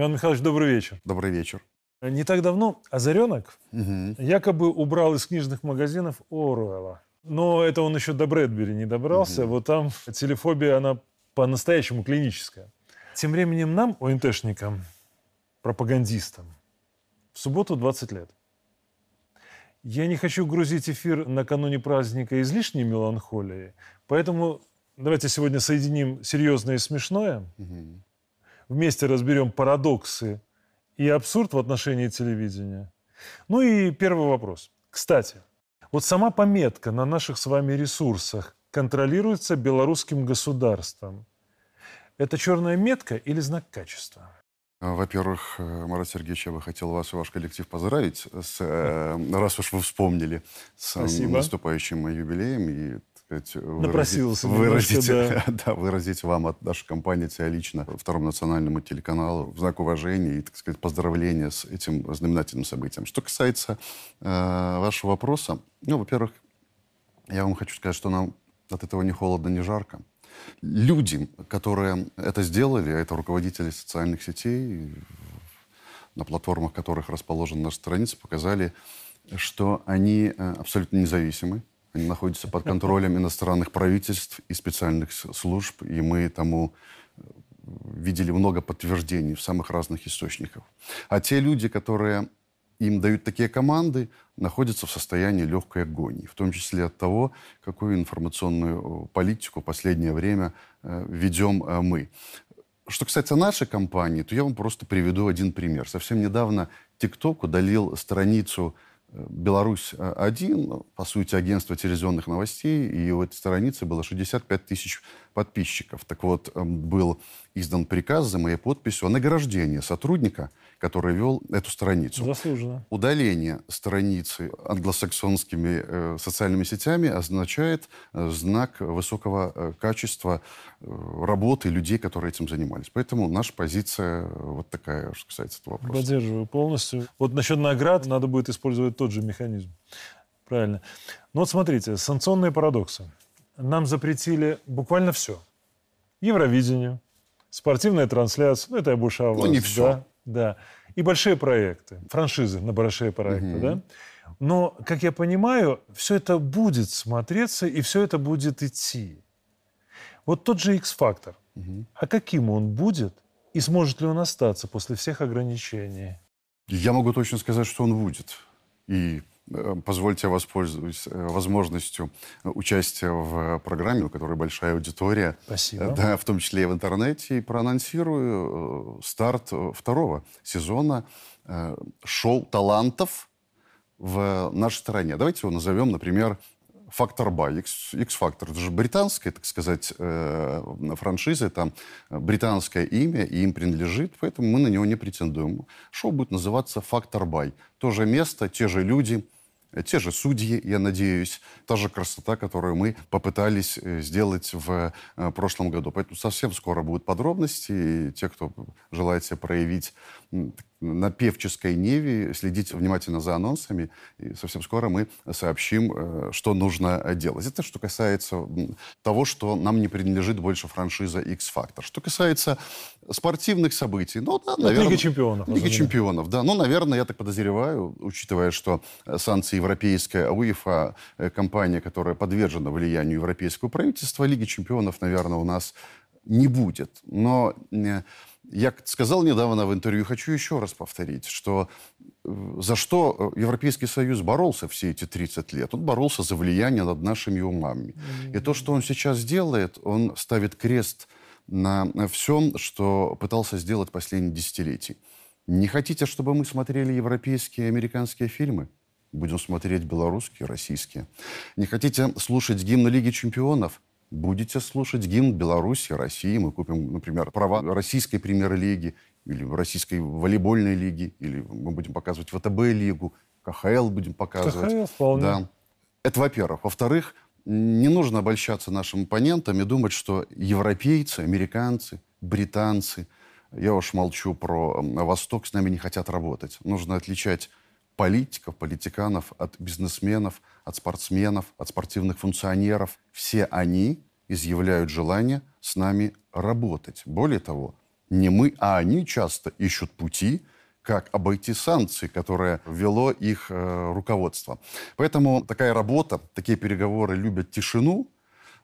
Иван Михайлович, добрый вечер. Добрый вечер. Не так давно Озаренок Угу. якобы убрал из книжных магазинов Оруэлла. Но это он еще до Брэдбери не добрался. Мгм. Вот там телефобия, она по-настоящему клиническая. Тем временем нам, ОНТшникам, пропагандистам, в субботу 20 лет. Я не хочу грузить эфир накануне праздника излишней меланхолией, поэтому давайте сегодня соединим серьезное и смешное, Угу. Вместе разберем парадоксы и абсурд в отношении телевидения. Ну и первый вопрос. Кстати, вот сама пометка на наших с вами ресурсах контролируется белорусским государством. Это черная метка или знак качества? Во-первых, э, Марат Сергеевич, я бы хотел вас и ваш коллектив поздравить, с, э, раз уж вы вспомнили, с Спасибо. наступающим юбилеем и сказать, выразить- выразить, немножко, да, выразить вам от нашей компании, от себя лично, Второму национальному телеканалу в знак уважения и, так сказать, поздравления с этим знаменательным событием. Что касается э, вашего вопроса, ну, во-первых, я вам хочу сказать, что нам от этого не холодно, не жарко. Люди, которые это сделали, это руководители социальных сетей, на платформах которых расположена наша страница, показали, что они э, абсолютно независимы. Они находятся под контролем иностранных правительств и специальных служб, и мы тому э, видели много подтверждений в самых разных источниках. А те люди, которые им дают такие команды, находятся в состоянии легкой агонии, в том числе от того, какую информационную э, политику в последнее время э, ведем мы. Что касается нашей компании, то я вам просто приведу один пример. Совсем недавно TikTok удалил страницу Беларусь-1, по сути, агентство телевизионных новостей, и у этой страницы было 65 тысяч подписчиков. Так вот, эм, был издан приказ за моей подписью о награждении сотрудника, который вел эту страницу. Заслуженно. Удаление страницы англосаксонскими э, социальными сетями означает э, знак высокого э, качества э, работы людей, которые этим занимались. Поэтому наша позиция э, вот такая, что касается этого вопроса. Поддерживаю полностью. Вот насчет наград надо будет использовать тот же механизм. Правильно. Ну вот смотрите, санкционные парадоксы. Нам запретили буквально все. Евровидение, спортивная трансляция, ну это я больше о Ну, вас, не да, всё. Да. И большие проекты, франшизы на большие проекты, Мгм. да. Но, как я понимаю, все это будет смотреться и все это будет идти. Вот тот же X-фактор. Мгм. А каким он будет и сможет ли он остаться после всех ограничений? Я могу точно сказать, что он будет. И позвольте я воспользуюсь э, возможностью э, участия в э, программе, у которой большая аудитория. Спасибо. Э, Да, в том числе и в интернете. И проанонсирую э, старт э, второго сезона э, шоу талантов в нашей стране. Давайте его назовем, например, Фактор Бай, X-Factor. Это же британская, так сказать, э, франшиза, это британское имя, и им принадлежит, поэтому мы на него не претендуем. Шоу будет называться Фактор Бай. То же место, те же люди, э, те же судьи, я надеюсь, та же красота, которую мы попытались э, сделать в э, прошлом году. Поэтому совсем скоро будут подробности, и те, кто желает себя проявить на певческой неве, следите внимательно за анонсами, и совсем скоро мы сообщим, э, что нужно делать. Это что касается того, что нам не принадлежит больше франшиза X-Factor. Что касается спортивных событий, ну, да, наверное... Лига чемпионов. Лига разумеется. чемпионов, да. Ну, наверное, я так подозреваю, учитывая, что санкции европейская, УЕФА, э, компания, которая подвержена влиянию европейского правительства, Лиги чемпионов, наверное, у нас не будет. Но э, я сказал недавно в интервью, хочу еще раз повторить, что э, за что э, Европейский Союз боролся все эти 30 лет? Он боролся за влияние над нашими умами. И то, что он сейчас делает, он ставит крест на всем, что пытался сделать последние десятилетия. Не хотите, чтобы мы смотрели европейские и американские фильмы? Будем смотреть белорусские, российские. Не хотите слушать гимн Лиги чемпионов? Будете слушать гимн Беларуси, России. Мы купим, например, права российской премьер-лиги или российской волейбольной лиги, или мы будем показывать ВТБ-лигу, КХЛ будем показывать. КХЛ вполне. Да. Это во-первых. Во-вторых, не нужно обольщаться нашим оппонентам и думать, что европейцы, американцы, британцы, я уж молчу про Восток, с нами не хотят работать. Нужно отличать политиков, политиканов от бизнесменов, от спортсменов, от спортивных функционеров. Все они изъявляют желание с нами работать. Более того, Не мы, а они часто ищут пути, как обойти санкции, которые ввело их э, руководство. Поэтому такая работа, такие переговоры любят тишину,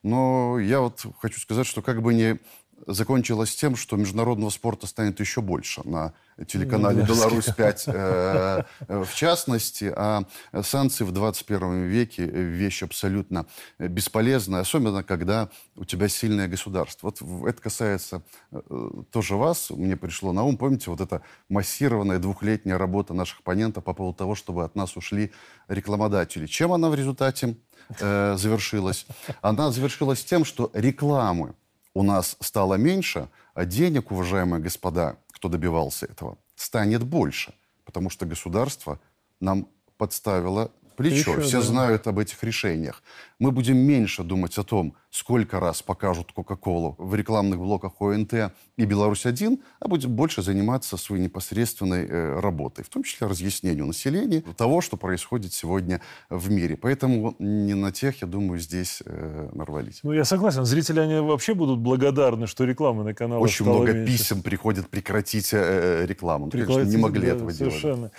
но я вот хочу сказать, что как бы не закончилось тем, что международного спорта станет еще больше на телеканале ну, «Беларусь-5» э, э, в частности. А санкции в 21 веке – вещь абсолютно бесполезная, особенно когда у тебя сильное государство. Вот это касается э, тоже вас. Мне пришло на ум, помните, вот эта массированная двухлетняя работа наших оппонентов по поводу того, чтобы от нас ушли рекламодатели. Чем она в результате завершилась? Она завершилась тем, что рекламы у нас стало меньше, а денег, уважаемые господа, кто добивался этого, станет больше. Потому что государство нам подставило плечо. Еще, Все да. знают об этих решениях. Мы будем меньше думать о том, сколько раз покажут Кока-Колу в рекламных блоках ОНТ и «Беларусь-1», а будем больше заниматься своей непосредственной э, работой, в том числе разъяснению населения того, что происходит сегодня в мире. Поэтому не на тех, я думаю, здесь э, нарвались. Ну, я согласен. Зрители, они вообще будут благодарны, что рекламы на канале Очень много меньше. писем приходит прекратить э, э рекламу. Прекратить, Конечно, не могли да, этого совершенно. делать.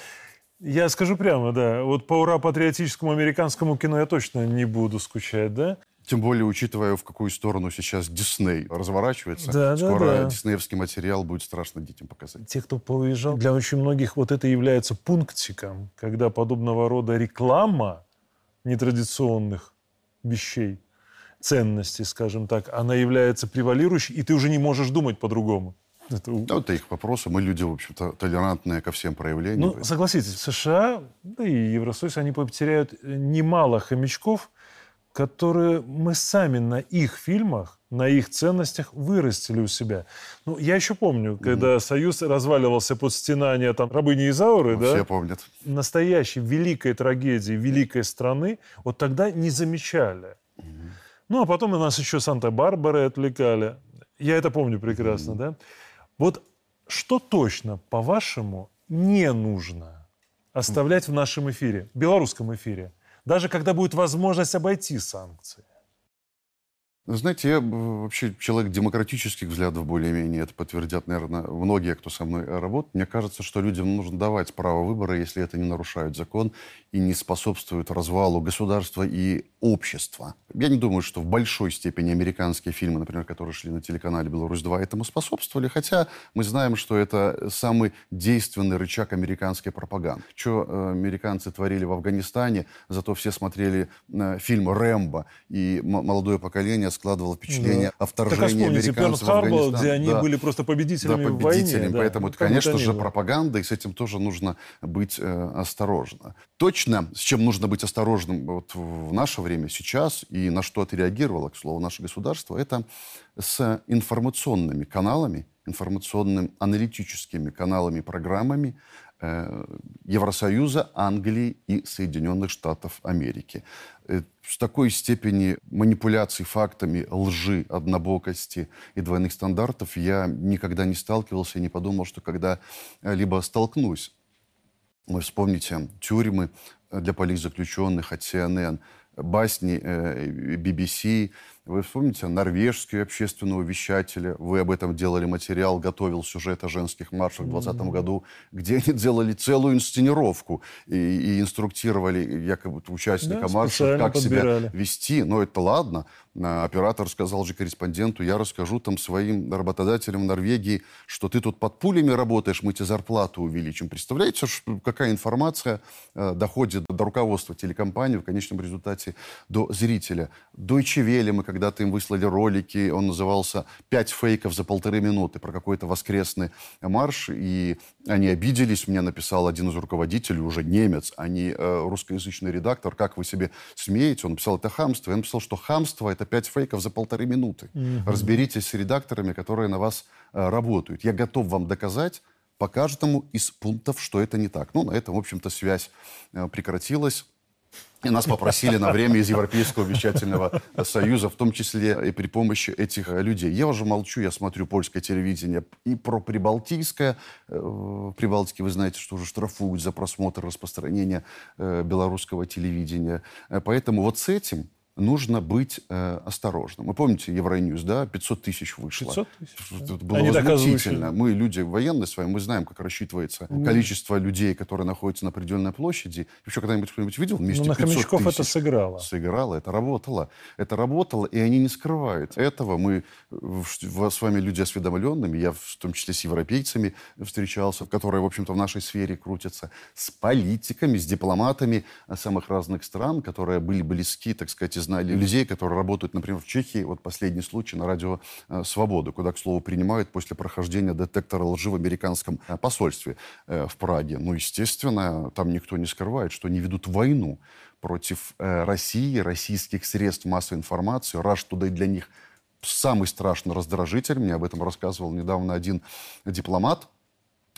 Я скажу прямо, да. Вот по ура-патриотическому американскому кино я точно не буду скучать, да? Тем более, учитывая, в какую сторону сейчас Дисней разворачивается, да, скоро да, да. диснеевский материал будет страшно детям показать. Те, кто поуезжал, для очень многих вот это является пунктиком, когда подобного рода реклама нетрадиционных вещей, ценностей, скажем так, она является превалирующей, и ты уже не можешь думать по-другому. Это... Ну, это их вопросы. Мы люди, в общем-то, толерантные ко всем проявлениям. Ну, согласитесь, США, да и Евросоюз, они потеряют немало хомячков, которые мы сами на их фильмах, на их ценностях вырастили у себя. Ну, я еще помню, mm-hmm. когда Союз разваливался под стенание там рабыни Изауры, ну, да? Все помнят. Настоящей великой трагедии великой страны вот тогда не замечали. Mm-hmm. Ну, а потом у нас еще Санта-Барбары отвлекали. Я это помню прекрасно, mm-hmm. да? Вот что точно, по-вашему, не нужно оставлять в нашем эфире, белорусском эфире, даже когда будет возможность обойти санкции? Знаете, я вообще человек демократических взглядов более-менее. Это подтвердят, наверное, многие, кто со мной работает. Мне кажется, что людям нужно давать право выбора, если это не нарушает закон и не способствует развалу государства и общества. Я не думаю, что в большой степени американские фильмы, например, которые шли на телеканале «Беларусь-2», этому способствовали. Хотя мы знаем, что это самый действенный рычаг американской пропаганды. Что э, американцы творили в Афганистане, зато все смотрели э, фильм «Рэмбо», и молодое поколение складывало впечатление да. о вторжении так, а американцев в Афганистан. где они да. были просто победителями, да, победителями в войне. Поэтому, это, конечно же, пропаганда, и с этим тоже нужно быть э, осторожно. Точно, с чем нужно быть осторожным вот в наше время, сейчас, и на что отреагировало, к слову, наше государство, это с информационными каналами, информационными аналитическими каналами, программами, Евросоюза, Англии и Соединенных Штатов Америки. Э, с такой степени манипуляций фактами, лжи, однобокости и двойных стандартов я никогда не сталкивался и не подумал, что когда-либо столкнусь. Вы вспомните тюрьмы для политзаключенных от CNN, басни BBC, вы вспомните норвежские общественного вещателя. Вы об этом делали материал, готовил сюжет о женских маршах в 2020 году, где они делали целую инсценировку и, и инструктировали якобы участника да, марша, как подбирали. себя вести. Но это ладно. А, оператор сказал же корреспонденту, я расскажу там своим работодателям в Норвегии, что ты тут под пулями работаешь, мы тебе зарплату увеличим. Представляете, какая информация э, доходит до руководства телекомпании, в конечном результате до зрителя. Deutsche Welle мы когда когда-то им выслали ролики, он назывался «Пять фейков за полторы минуты» про какой-то воскресный марш, и они обиделись. Мне написал один из руководителей, уже немец, а не э, русскоязычный редактор, как вы себе смеете? Он написал, это хамство. Я написал, что хамство – это пять фейков за полторы минуты. Угу. Разберитесь с редакторами, которые на вас э, работают. Я готов вам доказать, по каждому из пунктов, что это не так. Ну, на этом, в общем-то, связь э, прекратилась. И нас попросили на время из Европейского вещательного союза, в том числе и при помощи этих людей. Я уже молчу, я смотрю польское телевидение и про прибалтийское. Э, в Прибалтике вы знаете, что уже штрафуют за просмотр распространения э, белорусского телевидения. Э, поэтому вот с этим нужно быть э, осторожным. Вы помните Евроньюз, да? 500 тысяч вышло. 500 тысяч? Это было Они возмутительно. Мы люди военные с вами, мы знаем, как рассчитывается mm. количество людей, которые находятся на определенной площади. Еще когда-нибудь кто-нибудь видел вместе ну, на 500 Хомячков тысяч? это сыграло. Сыграло, это работало. Это работало, и они не скрывают этого. Мы с вами люди осведомленными, я в том числе с европейцами встречался, которые, в общем-то, в нашей сфере крутятся, с политиками, с дипломатами самых разных стран, которые были близки, так сказать, знали людей, которые работают, например, в Чехии. Вот последний случай на радио э, «Свобода», куда, к слову, принимают после прохождения детектора лжи в американском э, посольстве э, в Праге. Ну, естественно, там никто не скрывает, что они ведут войну против России, российских средств массовой информации. Rush Today для них самый страшный раздражитель. Мне об этом рассказывал недавно один дипломат,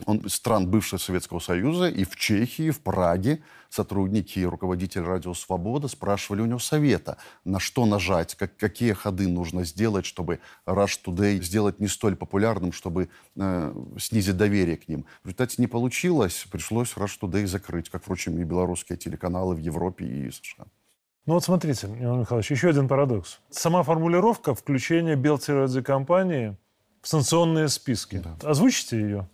он стран бывшего Советского Союза, и в Чехии, и в Праге сотрудники и руководитель «Радио Свобода» спрашивали у него совета, на что нажать, как, какие ходы нужно сделать, чтобы Rush Today сделать не столь популярным, чтобы э, снизить доверие к ним. В результате не получилось, пришлось Rush Today закрыть, как, впрочем, и белорусские телеканалы в Европе и США. Ну вот смотрите, Иван Михайлович, еще один парадокс. Сама формулировка включения Белтирадиокомпании в санкционные списки. Да. Озвучите ее?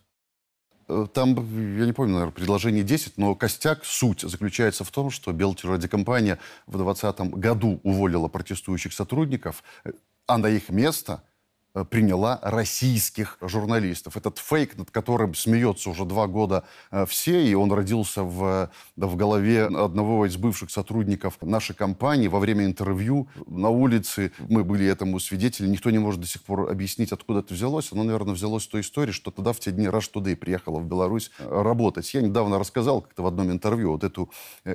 Э, там, я не помню, наверное, предложение 10, но костяк, суть заключается в том, что Белтерадикомпания в 2020 году уволила протестующих сотрудников, э, а на их место – Э, приняла российских журналистов. Этот фейк, над которым смеется уже два года э, все, и он родился в, в голове одного из бывших сотрудников нашей компании во время интервью на улице. Мы были этому свидетели. Никто не может до сих пор объяснить, откуда это взялось. Оно, наверное, взялось с той истории, что тогда в те дни Rush Today приехала в Беларусь э, работать. Я недавно рассказал как-то в одном интервью вот эту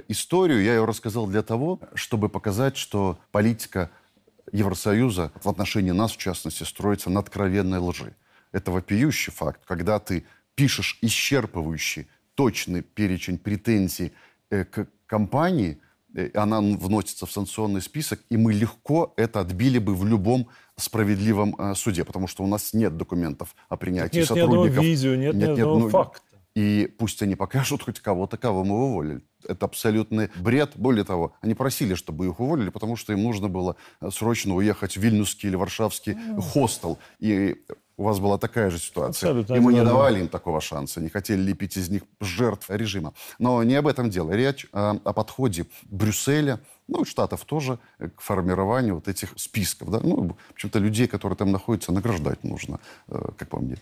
историю. Я ее рассказал для того, чтобы показать, что политика Евросоюза в отношении нас, в частности, строится на откровенной лжи. Это вопиющий факт, когда ты пишешь исчерпывающий, точный перечень претензий э, к компании, э, она вносится в санкционный список, и мы легко это отбили бы в любом справедливом э, суде, потому что у нас нет документов о принятии нет сотрудников. Нет ни одного видео, нет, нет ни одного ну, факта. И пусть они покажут хоть кого-то, кого мы уволили. Это абсолютный бред. Более того, они просили, чтобы их уволили, потому что им нужно было э, срочно уехать в Вильнюсский или Варшавский хостел. И у вас была такая же ситуация. Абсолютно. И мы не давали им такого шанса, не хотели лепить из них жертв режима. Но не об этом дело. Речь о, о подходе Брюсселя, ну, и Штатов тоже, э, к формированию вот этих списков. Да? Ну, в общем-то, людей, которые там находятся, награждать нужно, э, как по мне.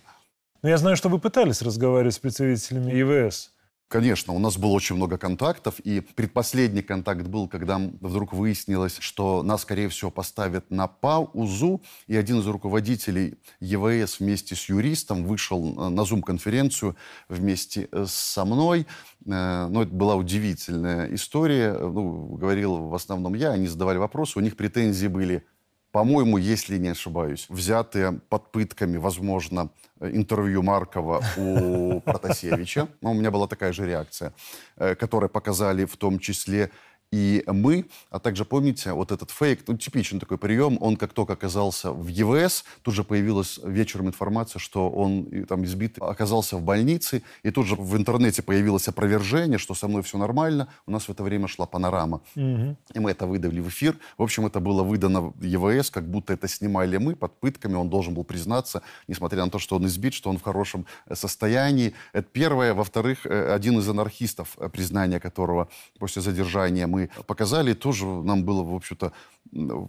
Но я знаю, что вы пытались разговаривать с представителями ЕВС. Конечно, у нас было очень много контактов, и предпоследний контакт был, когда вдруг выяснилось, что нас, скорее всего, поставят на паузу, и один из руководителей ЕВС вместе с юристом вышел на Zoom-конференцию вместе э, со мной. Э, ну, это была удивительная история. Ну, говорил в основном я, они задавали вопросы, у них претензии были по-моему, если не ошибаюсь, взятые под пытками, возможно, интервью Маркова у Протасевича. Ну, у меня была такая же реакция, э, которая показали в том числе и мы, а также помните, вот этот фейк, ну, типичный такой прием, он как только оказался в ЕВС, тут же появилась вечером информация, что он там избит, оказался в больнице, и тут же в интернете появилось опровержение, что со мной все нормально, у нас в это время шла панорама. Угу. И мы это выдали в эфир. В общем, это было выдано в ЕВС, как будто это снимали мы под пытками, он должен был признаться, несмотря на то, что он избит, что он в хорошем э, состоянии. Это первое. Во-вторых, э, один из анархистов, э, признание которого после задержания мы мы показали, тоже нам было, в общем-то,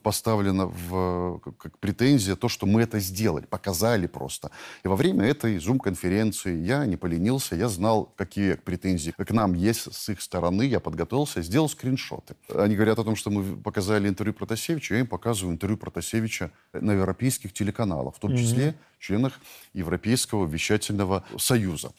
поставлено в, как претензия то, что мы это сделали, показали просто. И во время этой Zoom-конференции я не поленился, я знал, какие претензии к нам есть с их стороны, я подготовился, сделал скриншоты. Они говорят о том, что мы показали интервью Протасевича, я им показываю интервью Протасевича на европейских телеканалах, в том числе mm-hmm. членах Европейского вещательного союза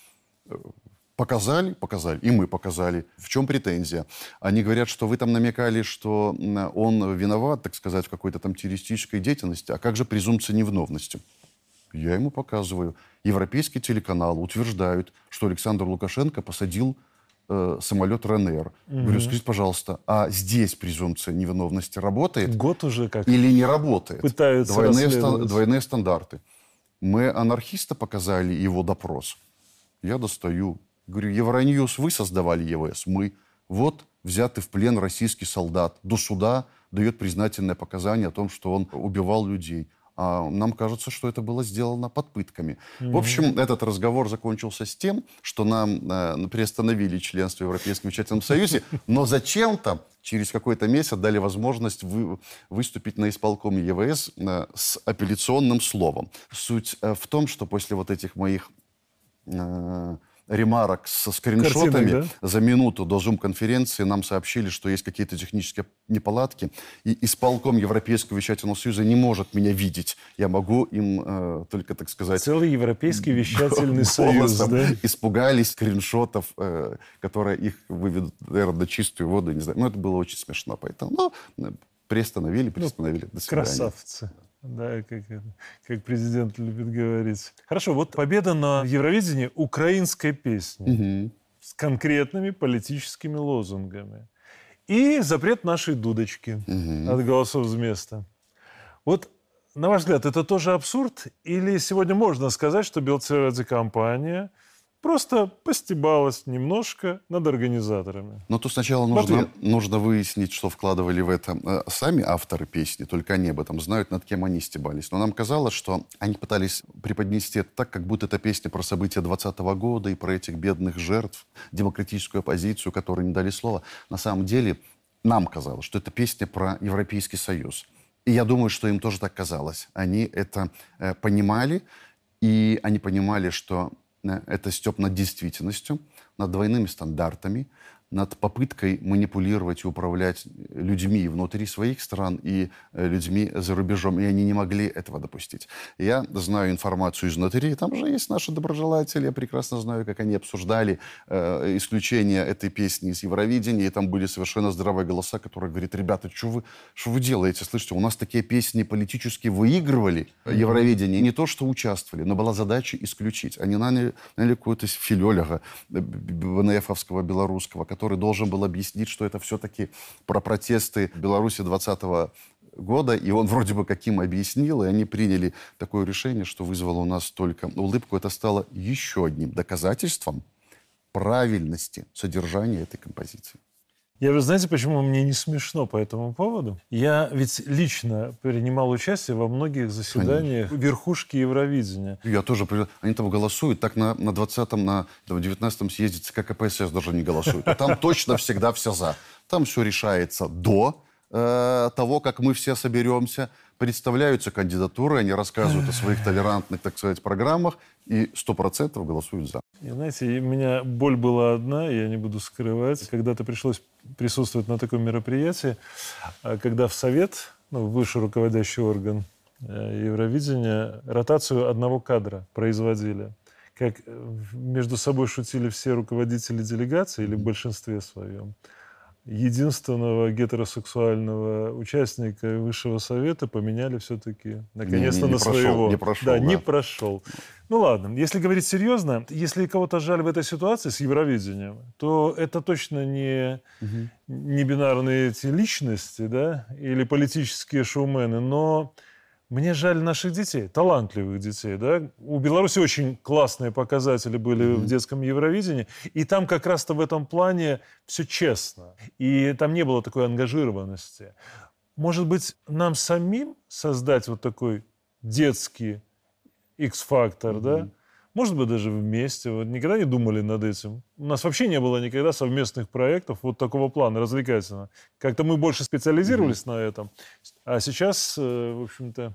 Показали, показали, и мы показали. В чем претензия? Они говорят, что вы там намекали, что он виноват, так сказать, в какой-то там террористической деятельности. А как же презумпция невиновности? Я ему показываю. Европейский телеканал утверждают, что Александр Лукашенко посадил э, самолет РНР. Угу. Говорю, скажите, пожалуйста, а здесь презумпция невиновности работает? Год уже как. Или не работает? Пытаются двойные, стан- двойные стандарты. Мы анархиста показали его допрос. Я достаю Говорю, Евроньюз вы создавали ЕВС? Мы. Вот взятый в плен российский солдат. До суда дает признательное показание о том, что он убивал людей. А нам кажется, что это было сделано под пытками. Mm-hmm. В общем, этот разговор закончился с тем, что нам э, приостановили членство в Европейском вещательном союзе, но зачем-то через какой-то месяц дали возможность вы, выступить на исполкоме ЕВС э, с апелляционным словом. Суть э, в том, что после вот этих моих э, ремарок со скриншотами Картинок, да? за минуту до зум-конференции нам сообщили, что есть какие-то технические неполадки, и исполком Европейского вещательного союза не может меня видеть. Я могу им э, только, так сказать... Целый Европейский вещательный союз, да? Испугались скриншотов, э, которые их выведут, наверное, на чистую воду, не знаю. Но это было очень смешно, поэтому... Ну, э, приостановили, приостановили. Ну, До свидания. Красавцы. Да, как, как президент любит говорить. Хорошо, вот победа на Евровидении украинской песни угу. с конкретными политическими лозунгами. И запрет нашей дудочки угу. от голосов с места. Вот, на ваш взгляд, это тоже абсурд? Или сегодня можно сказать, что Белцерадзе-компания – просто постебалась немножко над организаторами. Но то сначала нужно, нужно выяснить, что вкладывали в это э, сами авторы песни, только они об этом знают, над кем они стебались. Но нам казалось, что они пытались преподнести это так, как будто это песня про события 20 года и про этих бедных жертв, демократическую оппозицию, которой не дали слова. На самом деле нам казалось, что это песня про Европейский Союз. И я думаю, что им тоже так казалось. Они это э, понимали, и они понимали, что это степ над действительностью, над двойными стандартами, над попыткой манипулировать и управлять людьми внутри своих стран и э, людьми за рубежом. И они не могли этого допустить. Я знаю информацию изнутри. Там же есть наши доброжелатели. Я прекрасно знаю, как они обсуждали э, исключение этой песни из Евровидения. И там были совершенно здравые голоса, которые говорят, ребята, что вы, что вы делаете? Слышите, у нас такие песни политически выигрывали Евровидение. Не то, что участвовали, но была задача исключить. Они наняли, наняли какого-то филёляга э, БНФовского, белорусского, который должен был объяснить, что это все-таки про протесты Беларуси 20 года, и он вроде бы каким объяснил, и они приняли такое решение, что вызвало у нас только улыбку. Это стало еще одним доказательством правильности содержания этой композиции. Я, вы знаете, почему мне не смешно по этому поводу? Я ведь лично принимал участие во многих заседаниях Конечно. верхушки Евровидения. Я тоже. Они там голосуют, так на, на 20-м, на 19-м съезде ЦК КПСС даже не голосуют. А там точно всегда все за. Там все решается до э, того, как мы все соберемся представляются кандидатуры, они рассказывают о своих толерантных, так сказать, программах, и сто процентов голосуют за. И знаете, у меня боль была одна, я не буду скрывать. Когда-то пришлось присутствовать на таком мероприятии, а когда в Совет, ну, высший руководящий орган э, Евровидения, ротацию одного кадра производили. Как между собой шутили все руководители делегации, или в большинстве своем единственного гетеросексуального участника Высшего Совета поменяли все-таки наконец-то на прошел, своего. Не прошел, да, да, не прошел. Ну ладно, если говорить серьезно, если кого-то жаль в этой ситуации с Евровидением, то это точно не, угу. не бинарные эти личности, да, или политические шоумены, но мне жаль наших детей, талантливых детей. Да? У Беларуси очень классные показатели были mm-hmm. в детском Евровидении. И там как раз-то в этом плане все честно. И там не было такой ангажированности. Может быть, нам самим создать вот такой детский X-фактор, mm-hmm. да? Может быть, даже вместе. Вот никогда не думали над этим. У нас вообще не было никогда совместных проектов вот такого плана, развлекательного. Как-то мы больше специализировались mm-hmm. на этом. А сейчас, э, в общем-то,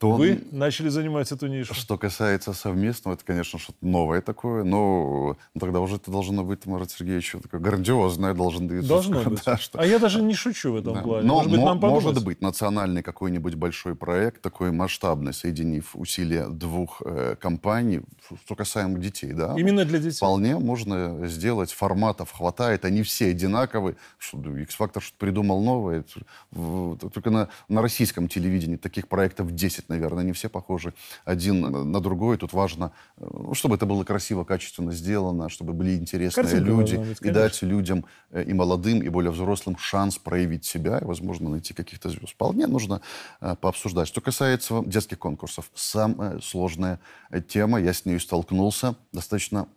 то Вы начали занимать эту нишу. Что касается совместного, это, конечно, что-то новое такое, но ну, тогда уже это должно быть, Марат Сергеевич, такое грандиозное должен быть. Должно быть. Да, что... А я даже не шучу в этом да. плане. Но, может быть, нам Может быть, национальный какой-нибудь большой проект, такой масштабный, соединив усилия двух э, компаний, что касаемо детей, да? Именно для детей. Вполне можно сделать, форматов хватает, они все одинаковые. Что, X-Factor что придумал новое. Только на, на российском телевидении таких проектов 10 наверное, не все похожи один на другой. Тут важно, э, ну, чтобы это было красиво, качественно сделано, чтобы были интересные Картинка люди. Быть, и дать людям, э, и молодым, и более взрослым шанс проявить себя и, возможно, найти каких-то звезд. Вполне нужно э, пообсуждать. Что касается детских конкурсов, самая сложная тема, я с ней столкнулся достаточно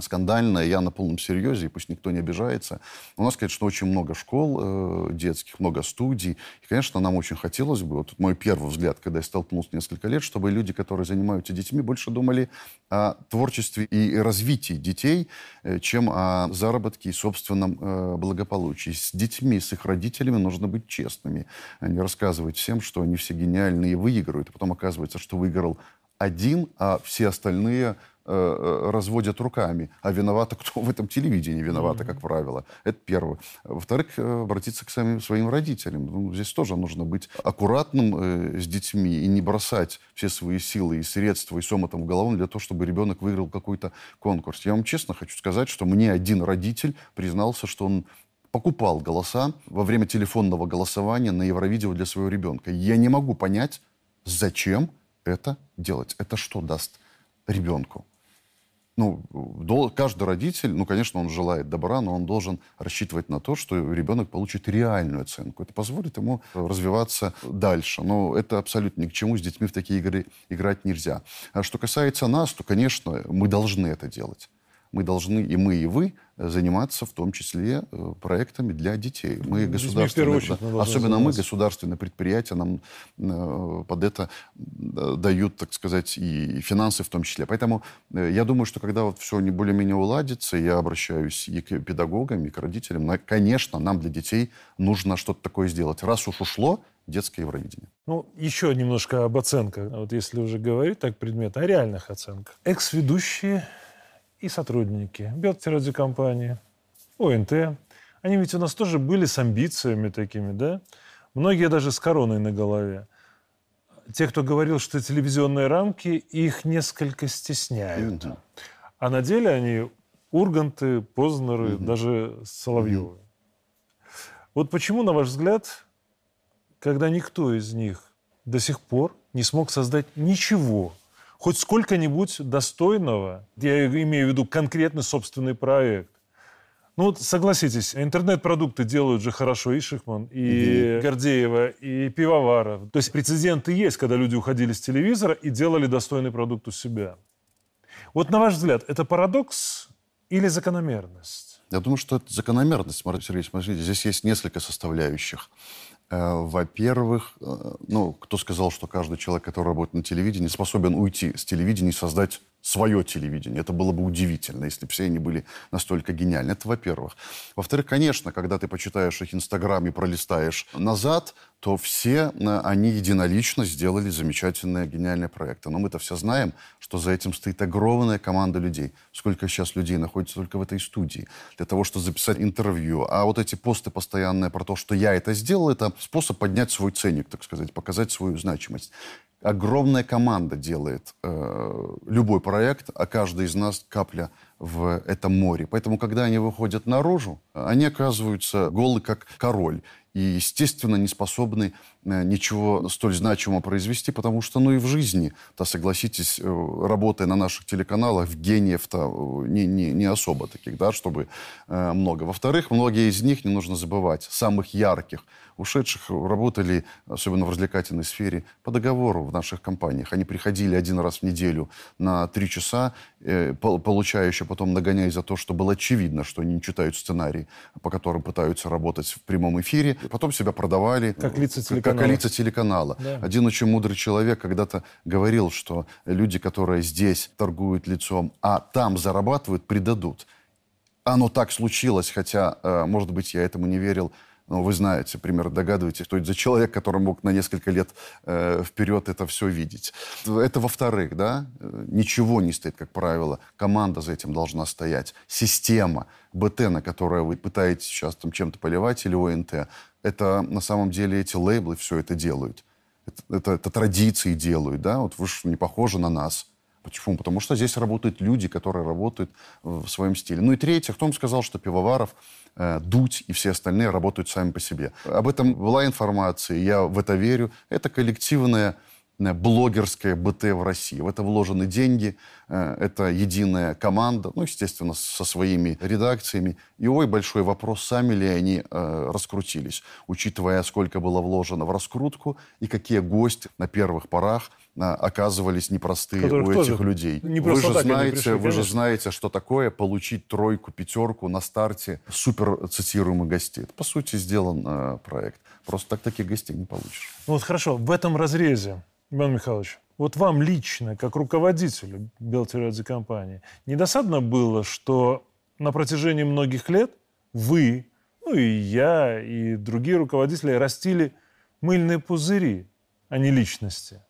скандальная, я на полном серьезе, и пусть никто не обижается. У нас, конечно, очень много школ э, детских, много студий. И, конечно, нам очень хотелось бы, вот мой первый взгляд, когда я столкнулся несколько лет, чтобы люди, которые занимаются детьми, больше думали о творчестве и развитии детей, э, чем о заработке и собственном э, благополучии. С детьми, с их родителями нужно быть честными, а не рассказывать всем, что они все гениальные и выигрывают. А потом оказывается, что выиграл один, а все остальные Э, э, разводят руками. А виновата кто в этом телевидении виновата, как правило. Это первое. Во-вторых, э, обратиться к самим своим родителям. Ну, здесь тоже нужно быть аккуратным э, с детьми и не бросать все свои силы и средства и сомотом в голову для того, чтобы ребенок выиграл какой-то конкурс. Я вам честно хочу сказать, что мне один родитель признался, что он покупал голоса во время телефонного голосования на Евровидео для своего ребенка. Я не могу понять, зачем это делать. Это что даст ребенку? ну, каждый родитель, ну, конечно, он желает добра, но он должен рассчитывать на то, что ребенок получит реальную оценку. Это позволит ему развиваться дальше. Но это абсолютно ни к чему. С детьми в такие игры играть нельзя. А что касается нас, то, конечно, мы должны это делать мы должны, и мы, и вы, заниматься в том числе э, проектами для детей. Мы государственные, очередь, да, особенно мы, государственные предприятия, нам э, под это э, дают, так сказать, и финансы в том числе. Поэтому э, я думаю, что когда вот все не более-менее уладится, я обращаюсь и к педагогам, и к родителям, конечно, нам для детей нужно что-то такое сделать. Раз уж ушло, детское Евровидение. Ну, еще немножко об оценках. Вот если уже говорить так предмет, о реальных оценках. Экс-ведущие и сотрудники Белтрадиокомпании, ОНТ. Они ведь у нас тоже были с амбициями такими, да? Многие даже с короной на голове. Те, кто говорил, что телевизионные рамки их несколько стесняют. А на деле они Урганты, Познеры, mm-hmm. даже Соловьевы. Mm-hmm. Вот почему, на ваш взгляд, когда никто из них до сих пор не смог создать ничего хоть сколько-нибудь достойного, я имею в виду конкретный собственный проект. Ну вот согласитесь, интернет-продукты делают же хорошо и Шихман, и mm Гордеева, и Пивоваров. То есть прецеденты есть, когда люди уходили с телевизора и делали достойный продукт у себя. Вот на ваш взгляд, это парадокс или закономерность? Я думаю, что это закономерность, Сергей, смотрите, здесь есть несколько составляющих. Э, во-первых, э, ну, кто сказал, что каждый человек, который работает на телевидении, способен уйти с телевидения и создать свое телевидение. Это было бы удивительно, если бы все они были настолько гениальны. Это во-первых. Во-вторых, конечно, когда ты почитаешь их Инстаграм и пролистаешь назад, то все э, они единолично сделали замечательные, гениальные проекты. Но мы-то все знаем, что за этим стоит огромная команда людей. Сколько сейчас людей находится только в этой студии для того, чтобы записать интервью. А вот эти посты постоянные про то, что я это сделал, это способ поднять свой ценник, так сказать, показать свою значимость огромная команда делает э, любой проект, а каждый из нас капля в этом море. Поэтому, когда они выходят наружу, они оказываются голы, как король. И, естественно, не способны э, ничего столь значимого произвести, потому что, ну и в жизни, то согласитесь, э, работая на наших телеканалах, гениев-то э, не, не, не особо таких, да, чтобы много. Во-вторых, многие из них, не нужно забывать, самых ярких – ушедших работали, особенно в развлекательной сфере, по договору в наших компаниях. Они приходили один раз в неделю на три часа, получая еще потом нагоняя за то, что было очевидно, что они не читают сценарий, по которым пытаются работать в прямом эфире. Потом себя продавали. Как лица телеканала. Как лица телеканала. Да. Один очень мудрый человек когда-то говорил, что люди, которые здесь торгуют лицом, а там зарабатывают, предадут. Оно так случилось, хотя, э, может быть, я этому не верил, ну, вы знаете, примерно догадываетесь, что это за человек, который мог на несколько лет э, вперед это все видеть. Это во-вторых, да, ничего не стоит, как правило. Команда за этим должна стоять. Система, БТ, на которое вы пытаетесь сейчас там чем-то поливать, или ОНТ, это на самом деле эти лейблы все это делают. Это, это, это традиции делают, да, вот вы же не похожи на нас. Почему? Потому что здесь работают люди, которые работают в своем стиле. Ну и третье, кто сказал, что Пивоваров Э, Дуть и все остальные работают сами по себе. Об этом была информация, я в это верю. Это коллективное э, блогерское БТ в России. В это вложены деньги, э, это единая команда, ну, естественно, со своими редакциями. И, ой, большой вопрос, сами ли они э, раскрутились, учитывая, сколько было вложено в раскрутку и какие гости на первых порах оказывались непростые Которых у этих людей. Не вы же знаете, пришли, вы же знаете, что такое получить тройку, пятерку на старте супер цитируемых гостей. Это, по сути, сделан э, проект. Просто так таких гостей не получишь. Ну вот хорошо, в этом разрезе, Иван Михайлович, вот вам лично, как руководителю Белтерадзе компании, не досадно было, что на протяжении многих лет вы, ну и я, и другие руководители растили мыльные пузыри, а не личности?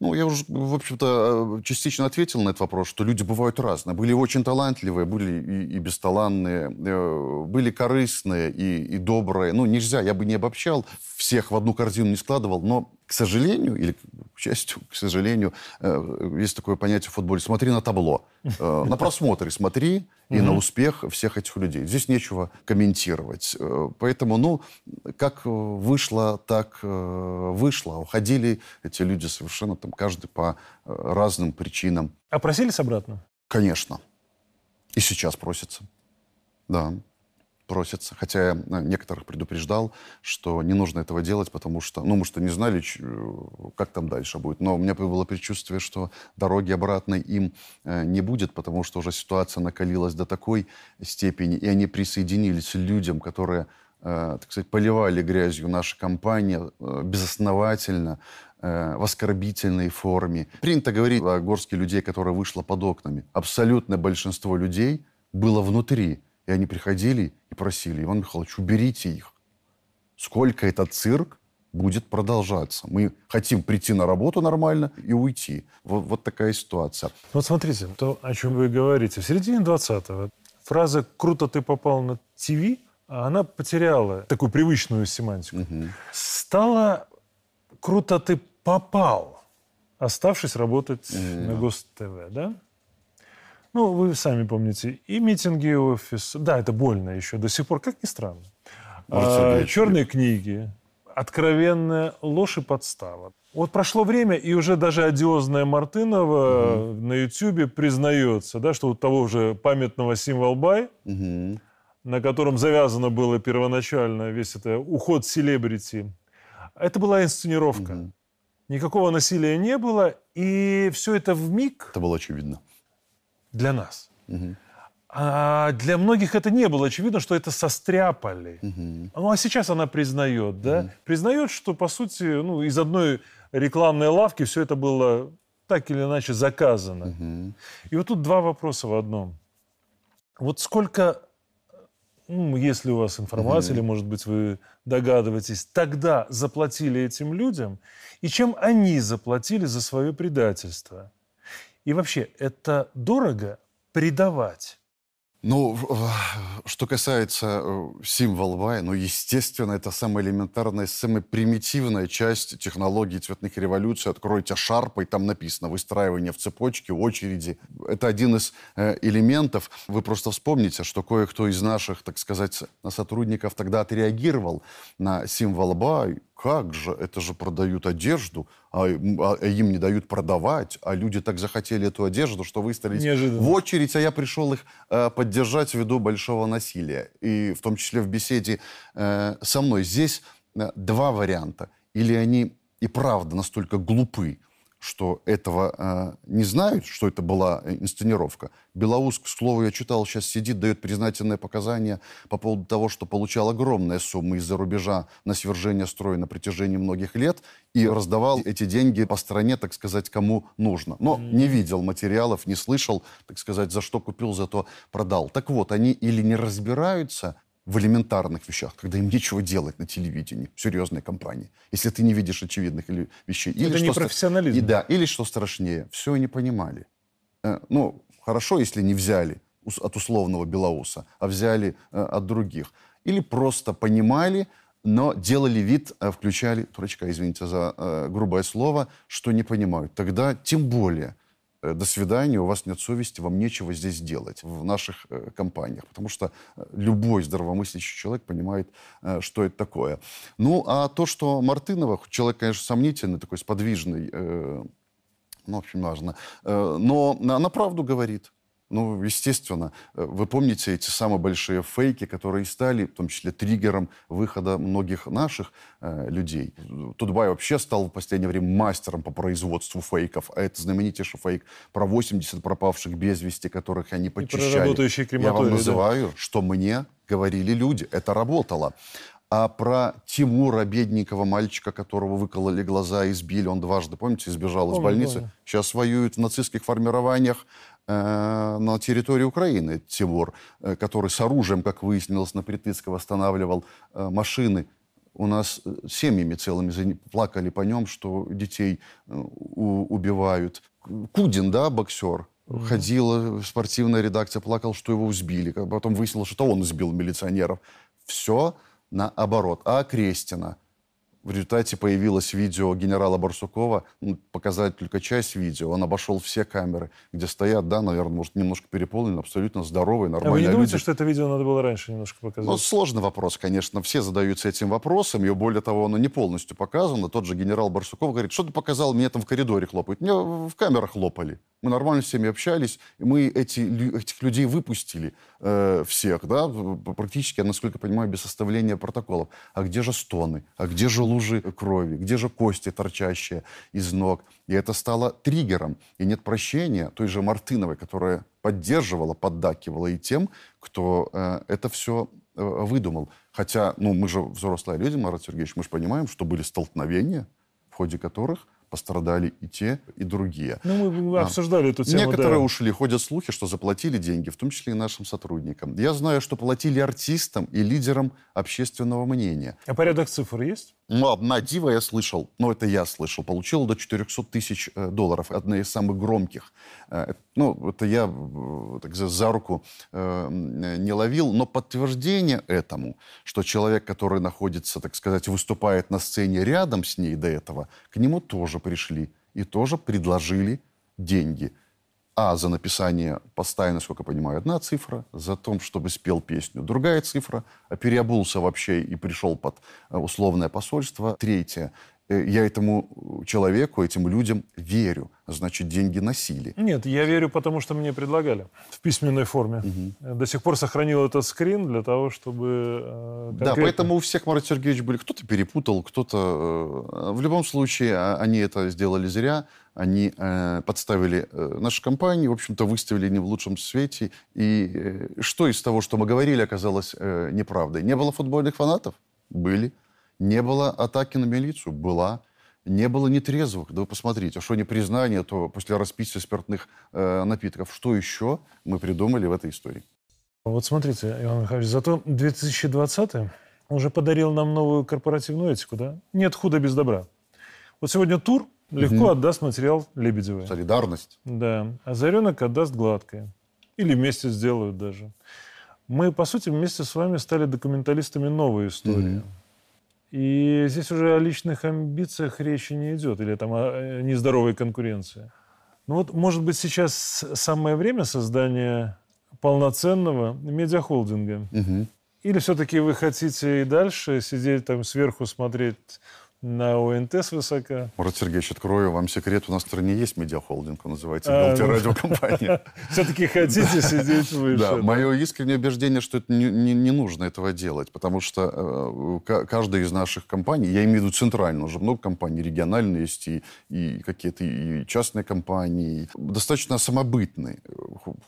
Ну, я уже, в общем-то, частично ответил на этот вопрос, что люди бывают разные. Были очень талантливые, были и, и бесталанные, э, были корыстные и, и добрые. Ну, нельзя, я бы не обобщал, всех в одну корзину не складывал, но к сожалению, или к счастью, к сожалению, э, есть такое понятие в футболе, смотри на табло. Э, на просмотре смотри и на успех всех этих людей. Здесь нечего комментировать. Э, поэтому, ну, как вышло, так вышло. Уходили эти люди совершенно там каждый по разным причинам. А просились обратно? Конечно. И сейчас просятся. Да просятся. Хотя я э, некоторых предупреждал, что не нужно этого делать, потому что, ну, мы что не знали, э, как там дальше будет. Но у меня было предчувствие, что дороги обратной им э, не будет, потому что уже ситуация накалилась до такой степени, и они присоединились людям, которые, так сказать, поливали грязью нашу компанию безосновательно, в оскорбительной форме. Принято говорить о горске людей, которая вышла под окнами. Абсолютное большинство людей было внутри. И они приходили и просили, Иван Михайлович, уберите их. Сколько этот цирк будет продолжаться? Мы хотим прийти на работу нормально и уйти. Вот, вот такая ситуация. Вот смотрите, то, о чем вы говорите. В середине 20-го фраза «круто ты попал на ТВ», она потеряла такую привычную семантику. Угу. Стала «круто ты попал», оставшись работать угу. на Гост-ТВ, да? Ну, вы сами помните, и митинги офис. Да, это больно еще до сих пор, как ни странно. А, черные книги, откровенная ложь и подстава. Вот прошло время, и уже даже одиозная Мартынова угу. на Ютьюбе признается, да, что у того же памятного символ Бай, угу. на котором завязано было первоначально весь это уход селебрити, это была инсценировка. Угу. Никакого насилия не было, и все это в миг. Это было очевидно для нас. Угу. А для многих это не было очевидно, что это состряпали. Угу. Ну а сейчас она признает, да? Угу. Признает, что по сути, ну, из одной рекламной лавки все это было так или иначе заказано. Угу. И вот тут два вопроса в одном. Вот сколько, ну, если у вас информация, угу. или, может быть, вы догадываетесь, тогда заплатили этим людям, и чем они заплатили за свое предательство? И вообще, это дорого предавать? Ну, что касается э, символ Y, ну, естественно, это самая элементарная, самая примитивная часть технологии цветных революций. Откройте и там написано выстраивание в цепочке, очереди. Это один из э, элементов. Вы просто вспомните, что кое-кто из наших, так сказать, сотрудников тогда отреагировал на символ Y, как же, это же продают одежду, а, а им не дают продавать, а люди так захотели эту одежду, что выстроились Неожиданно. в очередь, а я пришел их э, поддержать ввиду большого насилия, и в том числе в беседе э, со мной. Здесь э, два варианта. Или они и правда настолько глупы, что этого э, не знают, что это была э, инсценировка. Белоус, к слову, я читал, сейчас сидит, дает признательные показания по поводу того, что получал огромные суммы из-за рубежа на свержение строя на протяжении многих лет и раздавал эти деньги по стране, так сказать, кому нужно. Но не видел материалов, не слышал, так сказать, за что купил, зато продал. Так вот, они или не разбираются в элементарных вещах, когда им нечего делать на телевидении, серьезной компании, если ты не видишь очевидных или вещей. Или Это что не профессионализм. И, да, или что страшнее, все не понимали. Э, ну, хорошо, если не взяли от условного Белоуса, а взяли э, от других. Или просто понимали, но делали вид, э, включали, турочка, извините за грубое слово, что не понимают. Тогда тем более до свидания, у вас нет совести, вам нечего здесь делать в наших э, компаниях. Потому что э, любой здравомыслящий человек понимает, э, что это такое. Ну, а то, что Мартынова, человек, конечно, сомнительный, такой сподвижный, э, ну, очень важно, э, но она правду говорит. Ну, естественно, э, вы помните эти самые большие фейки, которые стали, в том числе, триггером выхода многих наших э, людей. Тутбай вообще стал в последнее время мастером по производству фейков. А это знаменитейший фейк про 80 пропавших без вести, которых они подчищали. Я вам называю, да? что мне говорили люди. Это работало. А про Тимура, бедненького мальчика, которого выкололи глаза, избили, он дважды, помните, избежал помню, из больницы, помню. сейчас воюет в нацистских формированиях на территории Украины, Тимур, э, который с оружием, как выяснилось, на Притыцке восстанавливал э, машины. У нас э, семьями целыми плакали по нем, что детей э, убивают. Кудин, да, боксер. Ходила спортивная редакция, плакал, что его избили. Потом выяснилось, что он избил милиционеров. Все наоборот. А Крестина? В результате появилось видео генерала Барсукова, ну, показать только часть видео. Он обошел все камеры, где стоят, да, наверное, может, немножко переполнены, абсолютно здоровые, нормальные А вы не люди. думаете, что это видео надо было раньше немножко показать? Ну, сложный вопрос, конечно. Все задаются этим вопросом, и более того, оно не полностью показано. Тот же генерал Барсуков говорит, что ты показал, мне там в коридоре хлопают. Мне в камерах хлопали. Мы нормально с всеми общались, и мы эти, этих людей выпустили э, всех, да, практически, насколько понимаю, без составления протоколов. А где же стоны? А где же лужи крови? Где же кости, торчащие из ног? И это стало триггером. И нет прощения той же Мартыновой, которая поддерживала, поддакивала и тем, кто э, это все э, выдумал. Хотя, ну, мы же взрослые люди, Марат Сергеевич, мы же понимаем, что были столкновения, в ходе которых пострадали и те, и другие. Ну, мы обсуждали а, эту тему, Некоторые да. ушли. Ходят слухи, что заплатили деньги, в том числе и нашим сотрудникам. Я знаю, что платили артистам и лидерам общественного мнения. А порядок цифр есть? Ну, одна дива я слышал, но это я слышал, получил до 400 тысяч э, долларов. Одна из самых громких. Э, ну, это я э, так, за руку не ловил, но подтверждение этому, что человек, который находится, так сказать, выступает на сцене рядом с ней до этого, к нему тоже пришли и тоже предложили деньги – а за написание поста, насколько я понимаю, одна цифра, за то, чтобы спел песню другая цифра, а переобулся вообще и пришел под э, условное посольство, третья. Э, я этому человеку, этим людям верю. Значит, деньги носили. Нет, я верю, потому что мне предлагали в письменной форме. Угу. До сих пор сохранил этот скрин для того, чтобы... Э, конкретно... Да, поэтому у всех, Марат Сергеевич, были... Кто-то перепутал, кто-то... Э, в любом случае, а, они это сделали зря. Они э, подставили э, нашу компанию, в общем-то, выставили не в лучшем свете. И э, что из того, что мы говорили, оказалось э, неправдой? Не было футбольных фанатов? Были. Не было атаки на милицию? Была. Не было нетрезвых. Да вы посмотрите, а что не признание, то после распития спиртных э, напитков. Что еще мы придумали в этой истории? Вот смотрите, Иван Михайлович, зато 2020 уже подарил нам новую корпоративную этику, да? Нет худа без добра. Вот сегодня тур легко угу. отдаст материал Лебедевой. Солидарность. Да. А Заренок отдаст гладкое. Или вместе сделают даже. Мы, по сути, вместе с вами стали документалистами новой истории. Угу. И здесь уже о личных амбициях речи не идет, или там о э, нездоровой конкуренции. Ну вот, может быть, сейчас самое время создания полноценного медиахолдинга? Угу. Или все-таки вы хотите и дальше сидеть там сверху, смотреть на ОНТ с высока. Мурат Сергеевич, открою вам секрет. У нас в стране есть медиахолдинг, он называется а, ну, радиокомпания. Все-таки хотите сидеть выше. Да, мое искреннее убеждение, что это не нужно этого делать, потому что э, каждая из наших компаний, я имею в виду центральную, уже много компаний, региональные есть и какие-то и частные компании, достаточно самобытные.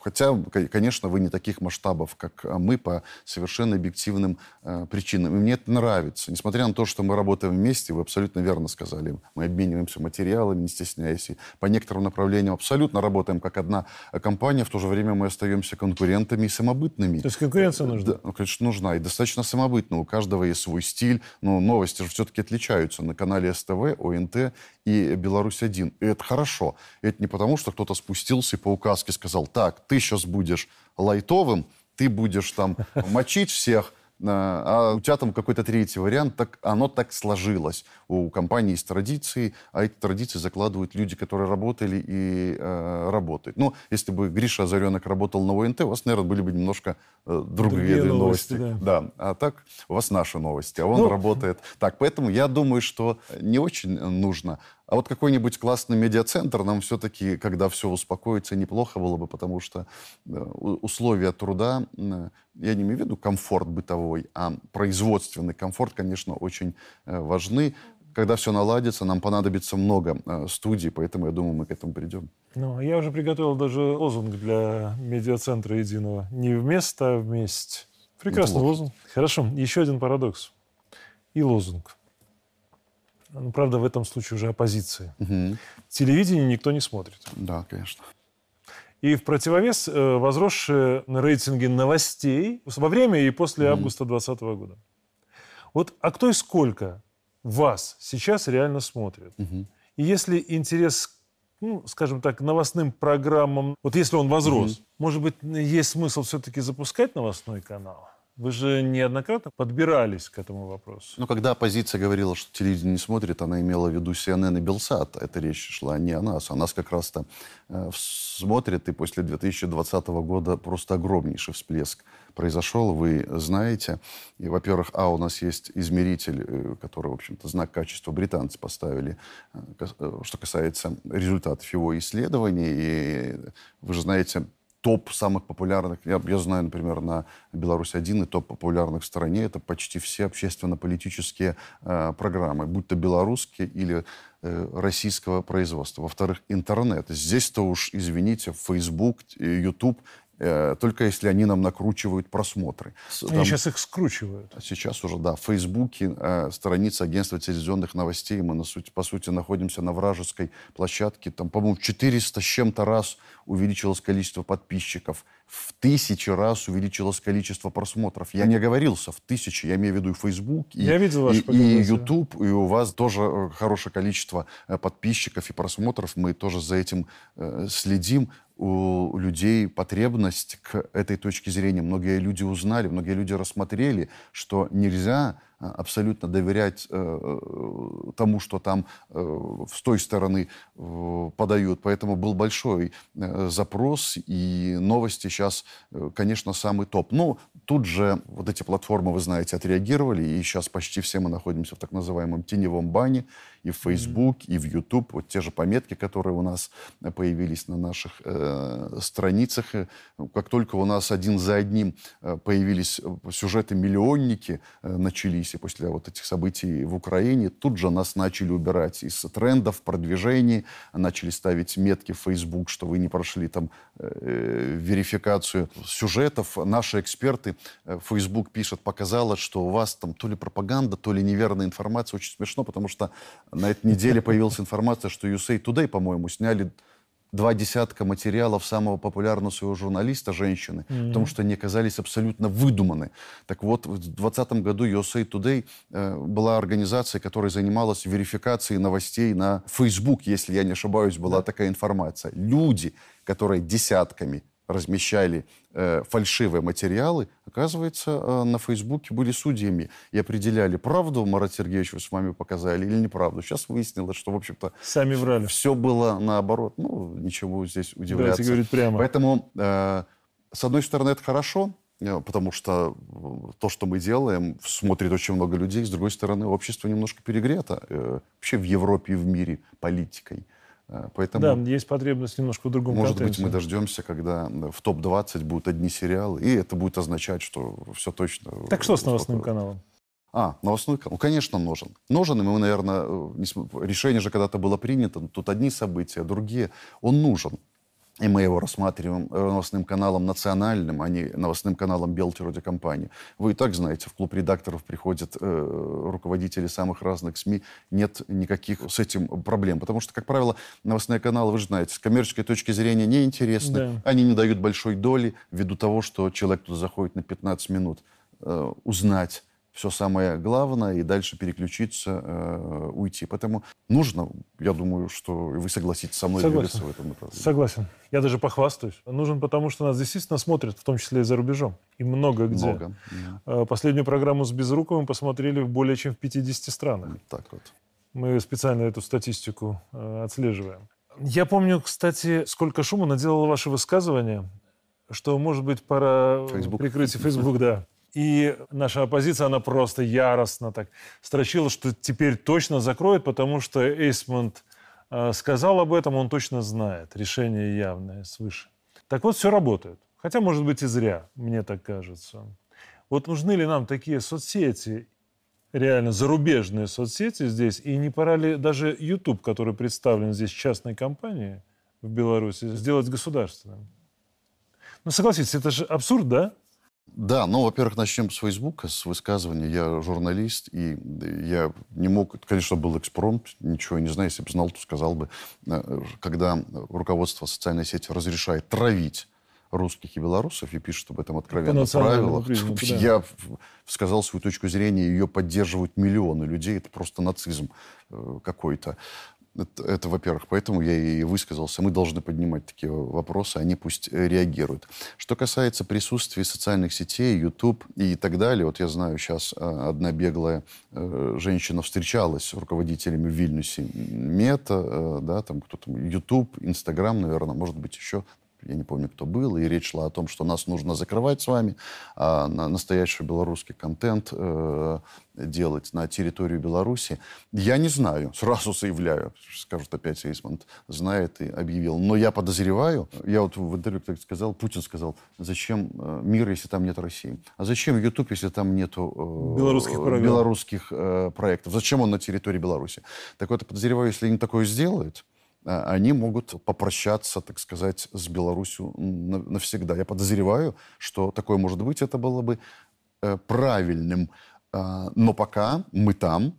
Хотя, конечно, вы не таких масштабов, как мы, по совершенно объективным э, причинам. И мне это нравится. Несмотря на то, что мы работаем вместе, вы абсолютно верно сказали. Мы обмениваемся материалами, не стесняясь. И по некоторым направлениям абсолютно работаем как одна компания. В то же время мы остаемся конкурентами и самобытными. То есть конкуренция нужна? Да, ну, конечно, нужна. И достаточно самобытна. У каждого есть свой стиль. Но новости же все-таки отличаются. На канале СТВ, ОНТ и «Беларусь-1». И это хорошо. Это не потому, что кто-то спустился и по указке сказал, так, ты сейчас будешь лайтовым, ты будешь там мочить всех, а у тебя там какой-то третий вариант, так, оно так сложилось. У компании есть традиции, а эти традиции закладывают люди, которые работали и э, работают. Ну, если бы Гриша Озаренок работал на ОНТ, у вас, наверное, были бы немножко э, другие, другие новости. новости да. да. А так у вас наши новости, а он ну, работает. Так, поэтому я думаю, что не очень нужно а вот какой-нибудь классный медиацентр нам все-таки, когда все успокоится, неплохо было бы, потому что э, условия труда, я не имею в виду комфорт бытовой, а производственный комфорт, конечно, очень э, важны. Когда все наладится, нам понадобится много э, студий, поэтому я думаю, мы к этому придем. Ну, я уже приготовил даже лозунг для медиацентра единого. Не вместо, а вместе. Прекрасный Неплохо. лозунг. Хорошо, еще один парадокс. И лозунг ну, правда, в этом случае уже оппозиции. Угу. Телевидение никто не смотрит. Да, конечно. И в противовес э, возросшие рейтинги новостей во время и после угу. августа 2020 года. Вот, а кто и сколько вас сейчас реально смотрит? Угу. И если интерес ну, скажем так, новостным программам, вот если он возрос, угу. может быть, есть смысл все-таки запускать новостной канал? Вы же неоднократно подбирались к этому вопросу. Ну, когда оппозиция говорила, что телевидение не смотрит, она имела в виду CNN и Белсат. Это речь шла не о нас. А нас как раз-то э, смотрит, и после 2020 года просто огромнейший всплеск произошел, вы знаете. И, во-первых, а, у нас есть измеритель, э, который, в общем-то, знак качества британцы поставили, э, что касается результатов его исследований. И вы же знаете, топ самых популярных, я, я знаю, например, на Беларусь-1 и топ популярных в стране, это почти все общественно-политические э, программы, будь то белорусские или э, российского производства. Во-вторых, интернет. Здесь-то уж, извините, Facebook, YouTube только если они нам накручивают просмотры. Они Там, сейчас их скручивают. А сейчас уже, да. В Фейсбуке э, страница агентства телевизионных новостей. Мы, на сути, по сути, находимся на вражеской площадке. Там, по-моему, 400 с чем-то раз увеличилось количество подписчиков. В тысячи раз увеличилось количество просмотров. Я не оговорился, в тысячи. Я имею в виду и Facebook, и, Я видел и, и YouTube. И у вас тоже э, хорошее количество э, подписчиков и просмотров. Мы тоже за этим э, следим у людей потребность к этой точке зрения. Многие люди узнали, многие люди рассмотрели, что нельзя абсолютно доверять э, тому, что там э, с той стороны э, подают. Поэтому был большой запрос, и новости сейчас, конечно, самый топ. Но тут же вот эти платформы, вы знаете, отреагировали, и сейчас почти все мы находимся в так называемом теневом бане, и в Facebook, и в YouTube. Вот те же пометки, которые у нас появились на наших э, страницах. Как только у нас один за одним появились сюжеты-миллионники, э, начались Беларуси после вот этих событий в Украине, тут же нас начали убирать из трендов, продвижений, начали ставить метки в Facebook, что вы не прошли там э, верификацию сюжетов. Наши эксперты, э, Facebook пишет, показало, что у вас там то ли пропаганда, то ли неверная информация. Очень смешно, потому что на этой неделе появилась информация, что USA Today, по-моему, сняли два десятка материалов самого популярного своего журналиста, женщины, mm-hmm. потому что они оказались абсолютно выдуманы. Так вот, в 2020 году USA Today э, была организация, которая занималась верификацией новостей на Facebook, если я не ошибаюсь, была yeah. такая информация. Люди, которые десятками размещали э, фальшивые материалы, оказывается, э, на Фейсбуке были судьями и определяли, правду Марат Сергеевич вы с вами показали или неправду. Сейчас выяснилось, что, в общем-то... Сами врали. Все было наоборот. Ну, ничего здесь удивляться. Давайте говорить прямо. Поэтому, э, с одной стороны, это хорошо, э, потому что э, то, что мы делаем, смотрит очень много людей. С другой стороны, общество немножко перегрето. Э, вообще в Европе и в мире политикой. Э, поэтому, да, есть потребность немножко в другом Может контенте. быть, мы дождемся, когда в топ-20 будут одни сериалы, и это будет означать, что все точно... Так что с новостным каналом? А, новостной канал. Ну, конечно, нужен. Нужен, и мы, наверное, э, решение же когда-то было принято, тут одни события, другие. Он нужен. И мы его рассматриваем новостным каналом национальным, а не новостным каналом Белти-радиокомпании. Вы и так знаете, в клуб редакторов приходят э, руководители самых разных СМИ. Нет никаких с этим проблем. Потому что, как правило, новостные каналы, вы же знаете, с коммерческой точки зрения неинтересны. Да. Они не дают большой доли ввиду того, что человек туда заходит на 15 минут э, узнать все самое главное и дальше переключиться, э, уйти. Поэтому нужно, я думаю, что вы согласитесь со мной Согласен. в этом направлении. Согласен. Я даже похвастаюсь. Нужен, потому что нас действительно смотрят, в том числе и за рубежом. И много где. Много. Э, Последнюю программу с Безруковым посмотрели в более чем в 50 странах. Так вот. Мы специально эту статистику э, отслеживаем. Я помню, кстати, сколько шума наделало ваше высказывание, что, может быть, пора Facebook. прикрыть Facebook, да. И наша оппозиция, она просто яростно так строчила, что теперь точно закроет, потому что Эйсмонт э, сказал об этом, он точно знает. Решение явное свыше. Так вот, все работает. Хотя, может быть, и зря, мне так кажется. Вот нужны ли нам такие соцсети, реально зарубежные соцсети здесь, и не пора ли даже YouTube, который представлен здесь частной компанией в Беларуси, сделать государственным? Ну, согласитесь, это же абсурд, да? Да, ну, во-первых, начнем с Фейсбука, с высказывания. Я журналист, и я не мог... Конечно, был экспромт, ничего не знаю. Если бы знал, то сказал бы. Э, Когда руководство социальной сети разрешает травить русских и белорусов и пишет об этом откровенно в правилах, признаку, да. я сказал свою точку зрения, ее поддерживают миллионы людей. Это просто нацизм э, какой-то. Это, это, во-первых, поэтому я и высказался. Мы должны поднимать такие вопросы, они пусть э, реагируют. Что касается присутствия социальных сетей, YouTube и так далее, вот я знаю, сейчас э, одна беглая э, женщина встречалась с руководителями в Вильнюсе Мета, да, там кто там, YouTube, Instagram, наверное, может быть, еще я не помню, кто был, и речь шла о том, что нас нужно закрывать с вами, а на настоящий белорусский контент э, делать на территорию Беларуси. Я не знаю, сразу заявляю, скажут опять Эйсмонт, знает и объявил. Но я подозреваю, я вот в интервью так сказал, Путин сказал, зачем э, мир, если там нет России? А зачем YouTube, если там нету э, Белорусских белорусских э, проектов? Зачем он на территории Беларуси? Так вот, я подозреваю, если они такое сделают, они могут попрощаться, так сказать, с Беларусью на- навсегда. Я подозреваю, что такое может быть, это было бы э, правильным. А, но пока мы там,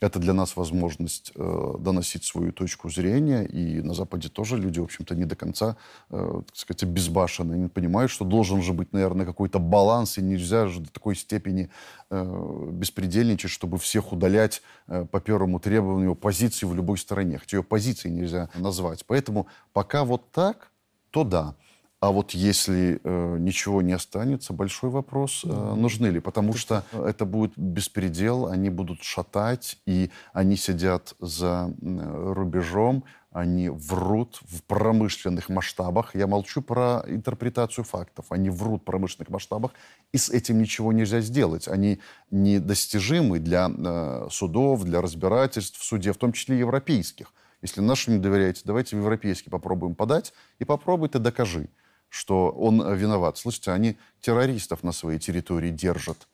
это для нас возможность э, доносить свою точку зрения. И на Западе тоже люди, в общем-то, не до конца, э, так сказать, безбашенные. Они понимают, что должен же быть, наверное, какой-то баланс, и нельзя же до такой степени э, беспредельничать, чтобы всех удалять э, по первому требованию позиции в любой стороне. Хотя ее позиции нельзя назвать. Поэтому пока вот так, то да. А вот если э, ничего не останется, большой вопрос, э, нужны ли. Потому что это будет беспредел, они будут шатать, и они сидят за рубежом, они врут в промышленных масштабах. Я молчу про интерпретацию фактов. Они врут в промышленных масштабах, и с этим ничего нельзя сделать. Они недостижимы для э, судов, для разбирательств в суде, в том числе европейских. Если нашим не доверяете, давайте в европейский попробуем подать, и попробуй ты докажи, что он э, виноват. Слышите, они террористов на своей территории держат,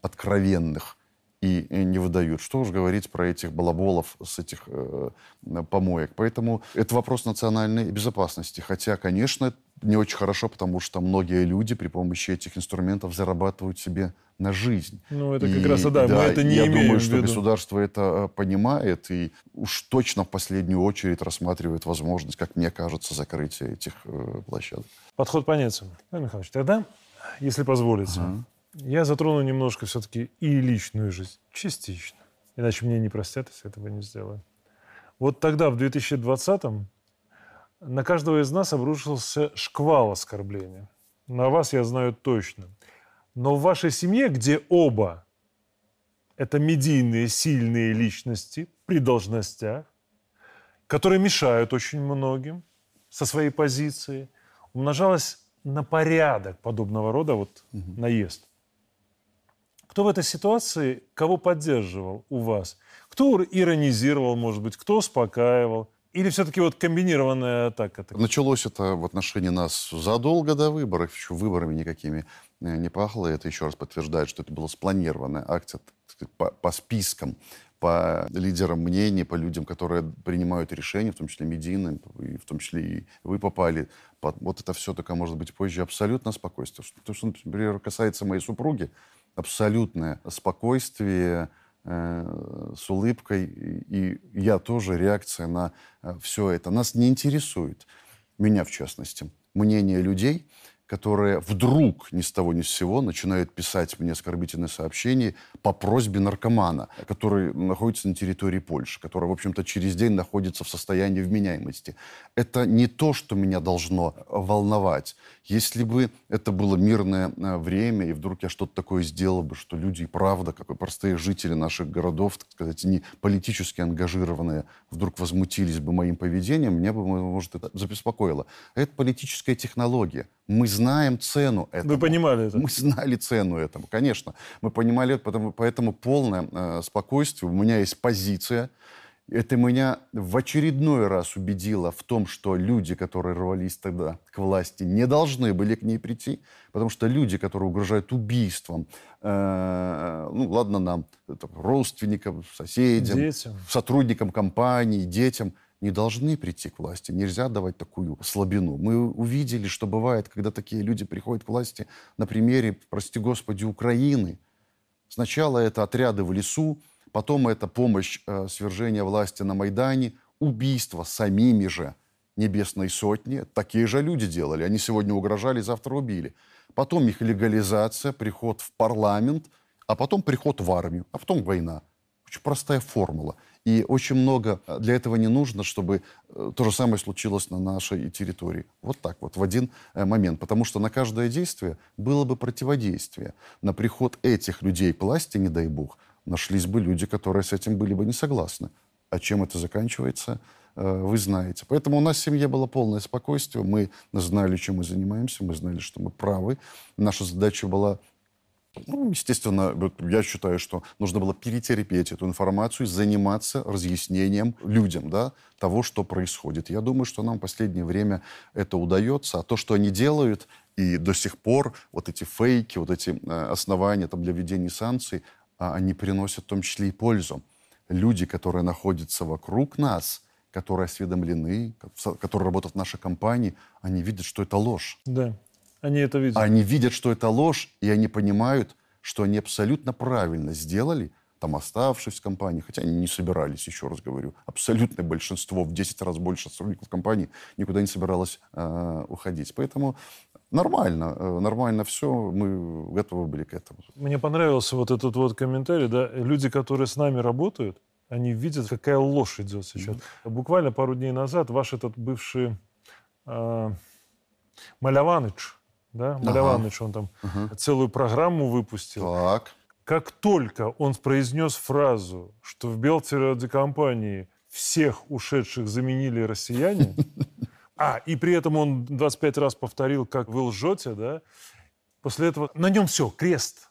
откровенных, и не выдают. Что уж говорить про этих балаболов с этих э, помоек. Поэтому это вопрос национальной безопасности. Хотя, конечно, не очень хорошо, потому что многие люди при помощи этих инструментов зарабатывают себе на жизнь. Ну, это как раз, да, мы это не я имеем думаю, что виду. государство это э, понимает и уж точно в последнюю очередь рассматривает возможность, как мне кажется, закрытия этих э, площадок. Подход понятен. Владимир Михайлович, тогда, если позволите, я затрону немножко все-таки и личную жизнь. Частично. Иначе мне не простят, если этого не сделаю. Вот тогда, в 2020-м, на каждого из нас обрушился шквал оскорбления. На вас я знаю точно. Но в вашей семье, где оба это медийные, сильные личности при должностях, которые мешают очень многим со своей позиции, умножалось на порядок подобного рода вот наезд. Кто в этой ситуации кого поддерживал у вас? Кто иронизировал, может быть, кто успокаивал? Или все-таки вот комбинированная атака? такая? Началось это в отношении нас задолго до выборов, еще выборами никакими э, не пахло. Это еще раз подтверждает, что это была спланированная акция сказать, по, по спискам, по лидерам мнений, по людям, которые принимают решения, в том числе медийным, и в том числе и вы попали. Вот это все только может быть позже. Абсолютно спокойствие. То, что, например, касается моей супруги, абсолютное спокойствие, э, с улыбкой. И, я тоже реакция на все это. Нас не интересует, меня в частности, мнение людей, которые вдруг ни с того ни с сего начинают писать мне оскорбительные сообщения по просьбе наркомана, который находится на территории Польши, который, в общем-то, через день находится в состоянии вменяемости. Это не то, что меня должно волновать. Если бы это было мирное э, время, и вдруг я что-то такое сделал бы, что люди, правда, как и простые жители наших городов, так сказать, не политически ангажированные, вдруг возмутились бы моим поведением, мне бы, может, это забеспокоило. Это политическая технология. Мы знаем цену этому. Вы понимали это? Мы знали цену этому, конечно. Мы понимали это, потому, поэтому полное э, спокойствие. У меня есть позиция. Это меня в очередной раз убедило в том, что люди, которые рвались тогда к власти, не должны были к ней прийти, потому что люди, которые угрожают убийством, э, ну ладно нам, это, родственникам, соседям, Детям. сотрудникам компании, детям, не должны прийти к власти. Нельзя давать такую слабину. Мы увидели, что бывает, когда такие люди приходят к власти на примере, прости господи, Украины. Сначала это отряды в лесу, потом это помощь э, свержения власти на Майдане, убийство самими же Небесной Сотни. Такие же люди делали. Они сегодня угрожали, завтра убили. Потом их легализация, приход в парламент, а потом приход в армию, а потом война. Очень простая формула. И очень много э, для этого не нужно, чтобы э, то же самое случилось на нашей территории. Вот так вот, в один э, момент. Потому что на каждое действие было бы противодействие. На приход этих людей к власти, не дай бог, нашлись бы люди, которые с этим были бы не согласны. А чем это заканчивается, вы знаете. Поэтому у нас в семье было полное спокойствие. Мы знали, чем мы занимаемся, мы знали, что мы правы. Наша задача была ну, естественно, я считаю, что нужно было перетерпеть эту информацию, заниматься разъяснением людям да, того, что происходит. Я думаю, что нам в последнее время это удается. А то, что они делают, и до сих пор вот эти фейки, вот эти э, основания там, для введения санкций, а, они приносят в том числе и пользу. Люди, которые находятся вокруг нас, которые осведомлены, которые работают в нашей компании, они видят, что это ложь. Да. Они это видят. Они видят, что это ложь, и они понимают, что они абсолютно правильно сделали, там оставшись в компании, хотя они не собирались, еще раз говорю, абсолютное большинство, в 10 раз больше сотрудников компании никуда не собиралось э, уходить. Поэтому нормально, э, нормально все, мы готовы были к этому. Мне понравился вот этот вот комментарий, да, люди, которые с нами работают, они видят, какая ложь идет сейчас. Mm-hmm. Буквально пару дней назад ваш этот бывший э, Маляваныч, да, Маляваныч, ага. он там ага. целую программу выпустил. Так. Как только он произнес фразу, что в Белтеродекомпании всех ушедших заменили россияне, а, и при этом он 25 раз повторил, как вы лжете, да, после этого на нем все, крест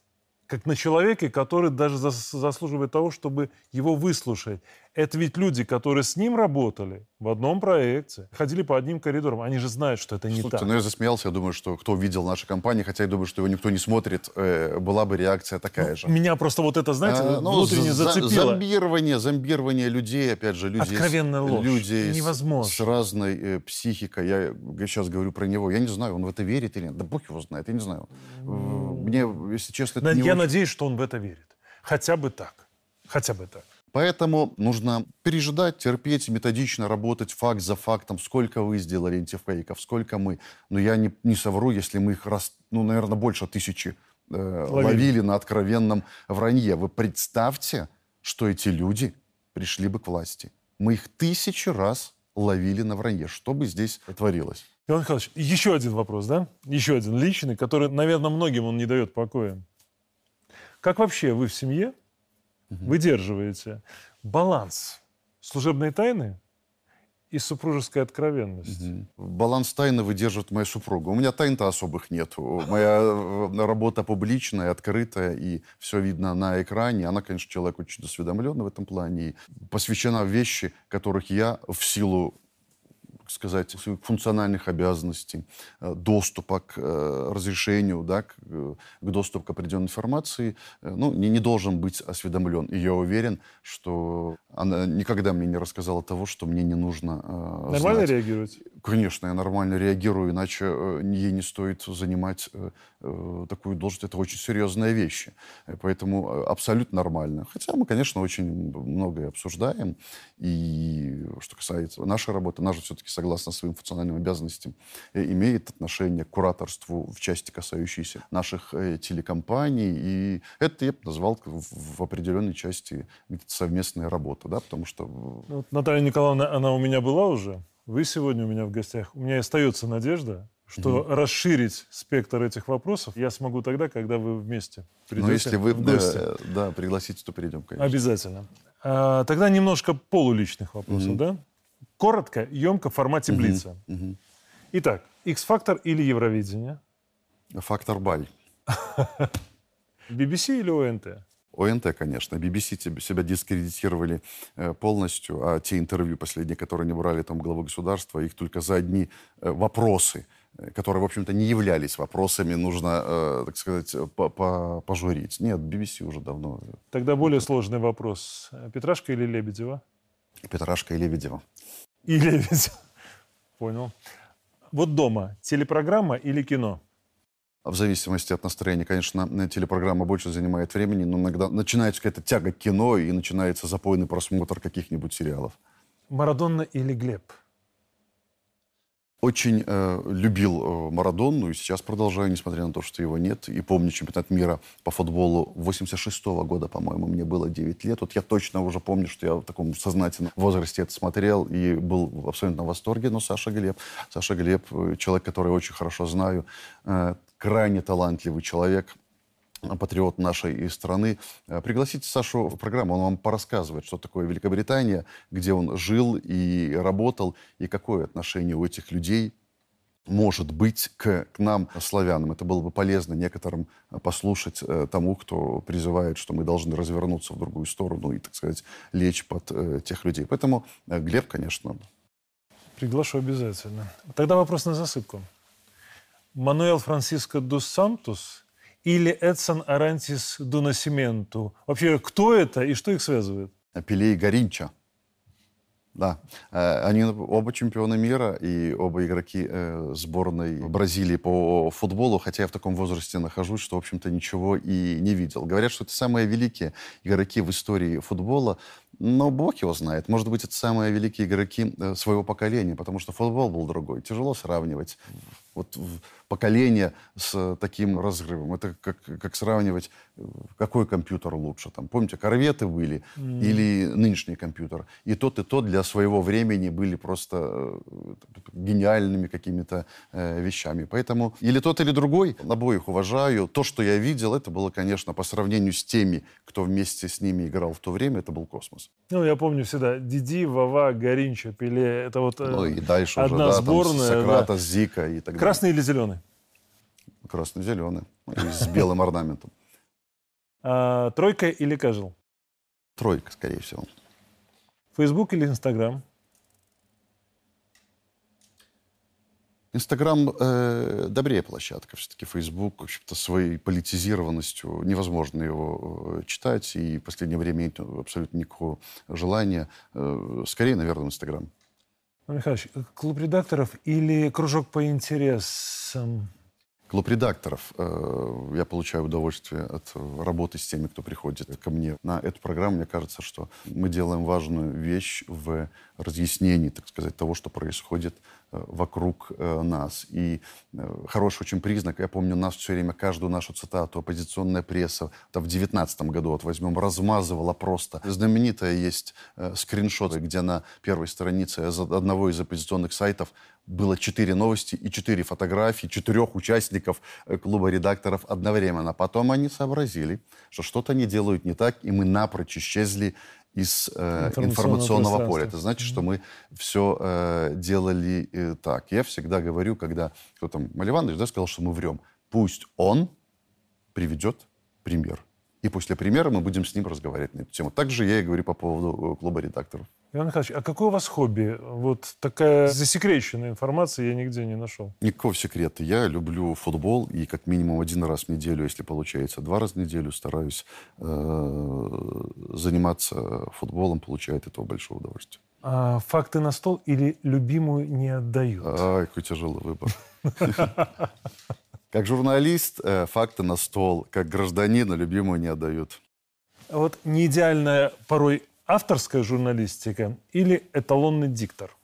как на человеке, который даже заслуживает того, чтобы его выслушать. Это ведь люди, которые с ним работали в одном проекте, ходили по одним коридорам. Они же знают, что это не Слушайте, так. ну я засмеялся. Я думаю, что кто видел наши компании, хотя я думаю, что его никто не смотрит, э, была бы реакция такая ну, же. Меня просто вот это, знаете, а, ну, внутренне за- зацепило. Зомбирование, зомбирование людей, опять же, люди... Откровенная ложь. Люди Невозможно. С, с разной э, психикой. Я сейчас говорю про него. Я не знаю, он в это верит или нет. Да бог его знает, я не знаю. Мне, если честно, это Я не очень... надеюсь, что он в это верит. Хотя бы так. Хотя бы так. Поэтому нужно пережидать, терпеть, методично работать факт за фактом, сколько вы сделали антифейков, сколько мы. Но я не, не совру, если мы их раз, ну, наверное, больше тысячи э, ловили. ловили на откровенном вранье. Вы представьте, что эти люди пришли бы к власти. Мы их тысячи раз ловили на вранье. Что бы здесь творилось? Иван Михайлович, еще один вопрос, да? Еще один личный, который, наверное, многим он не дает покоя. Как вообще вы в семье угу. выдерживаете баланс служебной тайны и супружеской откровенности. Угу. Баланс тайны выдерживает моя супруга. У меня тайн-то особых нет. Моя э, работа публичная, открытая, и все видно на экране. Она, конечно, человек очень осведомленный в этом плане. И посвящена вещи, которых я в силу сказать, своих функциональных обязанностей, э, доступа к э, разрешению, да, к, э, к доступу к определенной информации, ну, не, не должен быть осведомлен. И я уверен, что она никогда мне не рассказала того, что мне не нужно Нормально знать. реагировать? Конечно, я нормально реагирую, иначе э, ей не стоит занимать э, э, такую должность. Это очень серьезная вещь. Поэтому абсолютно нормально. Хотя мы, конечно, очень многое обсуждаем. И что касается нашей работы, наша все-таки, согласно своим функциональным обязанностям, имеет отношение к кураторству в части, касающейся наших телекомпаний. И это я бы назвал в определенной части совместная работа, да, потому что... Ну, Наталья Николаевна, она у меня была уже? Вы сегодня у меня в гостях. У меня остается надежда, что угу. расширить спектр этих вопросов я смогу тогда, когда вы вместе придете. Ну, если вы да, да, пригласите, то придем, конечно. Обязательно. А, тогда немножко полуличных вопросов, угу. да? Коротко, емко, в формате угу. Блица. Угу. Итак, X-фактор или Евровидение? Фактор Баль. BBC или ОНТ? ОНТ, конечно. BBC себя дискредитировали э, полностью, а те интервью последние, которые они брали там главы государства, их только за одни э, вопросы, э, которые, в общем-то, не являлись вопросами, нужно, так сказать, пожурить. Нет, BBC уже давно... Тогда более сложный вопрос. Петрашка или Лебедева? Петрашка и Лебедева. И Лебедева. Понял. Вот дома телепрограмма или кино? в зависимости от настроения, конечно, телепрограмма больше занимает времени, но иногда начинается какая-то тяга к кино и начинается запойный просмотр каких-нибудь сериалов. Марадонна или Глеб? Очень э, любил э, Марадонну и сейчас продолжаю, несмотря на то, что его нет. И помню чемпионат мира по футболу 86 -го года, по-моему, мне было 9 лет. Вот я точно уже помню, что я в таком сознательном возрасте это смотрел и был в восторге. Но Саша Глеб, Саша Глеб, э, человек, который очень хорошо знаю, э, крайне талантливый человек, патриот нашей страны. Э, пригласите Сашу в программу, он вам порассказывает, что такое Великобритания, где он жил и работал, и какое отношение у этих людей может быть к, к нам, славянам. Это было бы полезно некоторым э, послушать э, тому, кто призывает, что мы должны развернуться в другую сторону и, так сказать, лечь под э, тех людей. Поэтому э, Глеб, конечно. Приглашу обязательно. Тогда вопрос на засыпку. Мануэл Франциско дус Сантус или Эдсон Арантис до Насименту? Вообще, кто это и что их связывает? Пеле и Горинча. Да, э, они оба чемпионы мира и оба игроки э, сборной Бразилии по футболу, хотя я в таком возрасте нахожусь, что, в общем-то, ничего и не видел. Говорят, что это самые великие игроки в истории футбола, но бог его знает. Может быть, это самые великие игроки э, своего поколения, потому что футбол был другой. Тяжело сравнивать вот поколение с таким разрывом. Это как, как сравнивать, какой компьютер лучше. Там, помните, корветы были mm. или нынешний компьютер. И тот, и тот для своего времени были просто э, гениальными какими-то э, вещами. Поэтому или тот, или другой, обоих уважаю. То, что я видел, это было, конечно, по сравнению с теми, кто вместе с ними играл в то время, это был космос. Ну, я помню всегда Диди, Вава, Горинча, Пеле. Это вот э, ну, и дальше одна уже, да, сборная. Там, Сократос, да. Зика и так далее. Красный или зеленый? Красно-зеленый. С белым орнаментом. А, тройка или кажел? Тройка, скорее всего. Фейсбук или Инстаграм? Инстаграм э, добрее площадка. Все-таки Фейсбук, в общем-то, своей политизированностью невозможно его э, читать. И в последнее время нет абсолютно никакого желания. Э, скорее, наверное, Инстаграм. Михайлович, клуб редакторов или кружок по интересам? Клуб редакторов. Э, я получаю удовольствие от работы с теми, кто приходит ко мне на эту программу. Мне кажется, что мы делаем важную вещь в разъяснении, так сказать, того, что происходит Э, вокруг э, нас. И э, хороший очень признак, я помню, нас все время, каждую нашу цитату, оппозиционная пресса, там в девятнадцатом году, вот возьмем, размазывала просто. Знаменитая есть скриншот, где на первой странице одного из оппозиционных сайтов было четыре новости и четыре фотографии четырех участников клуба редакторов одновременно. Потом они сообразили, что что-то они делают не так, и мы напрочь исчезли из э, информационного, поля. Это значит, что мы все э, делали э, так. Я всегда говорю, когда кто там, Маливанович, да, сказал, что мы врем. Пусть он приведет пример. И после примера мы будем с ним разговаривать на эту тему. Также я и говорю по поводу э, клуба редакторов. Иван Михайлович, а какое у вас хобби? Вот такая засекреченная информация я нигде не нашел. Никакого секрета. Я люблю футбол, и как минимум один раз в неделю, если получается два раза в неделю, стараюсь э, заниматься футболом, получая от этого большое удовольствие. А, факты на стол или любимую не отдают? Ай, какой тяжелый выбор. Как журналист, э, факты на стол. Как гражданина, любимую не отдают. Вот не идеальная порой авторская журналистика или эталонный диктор?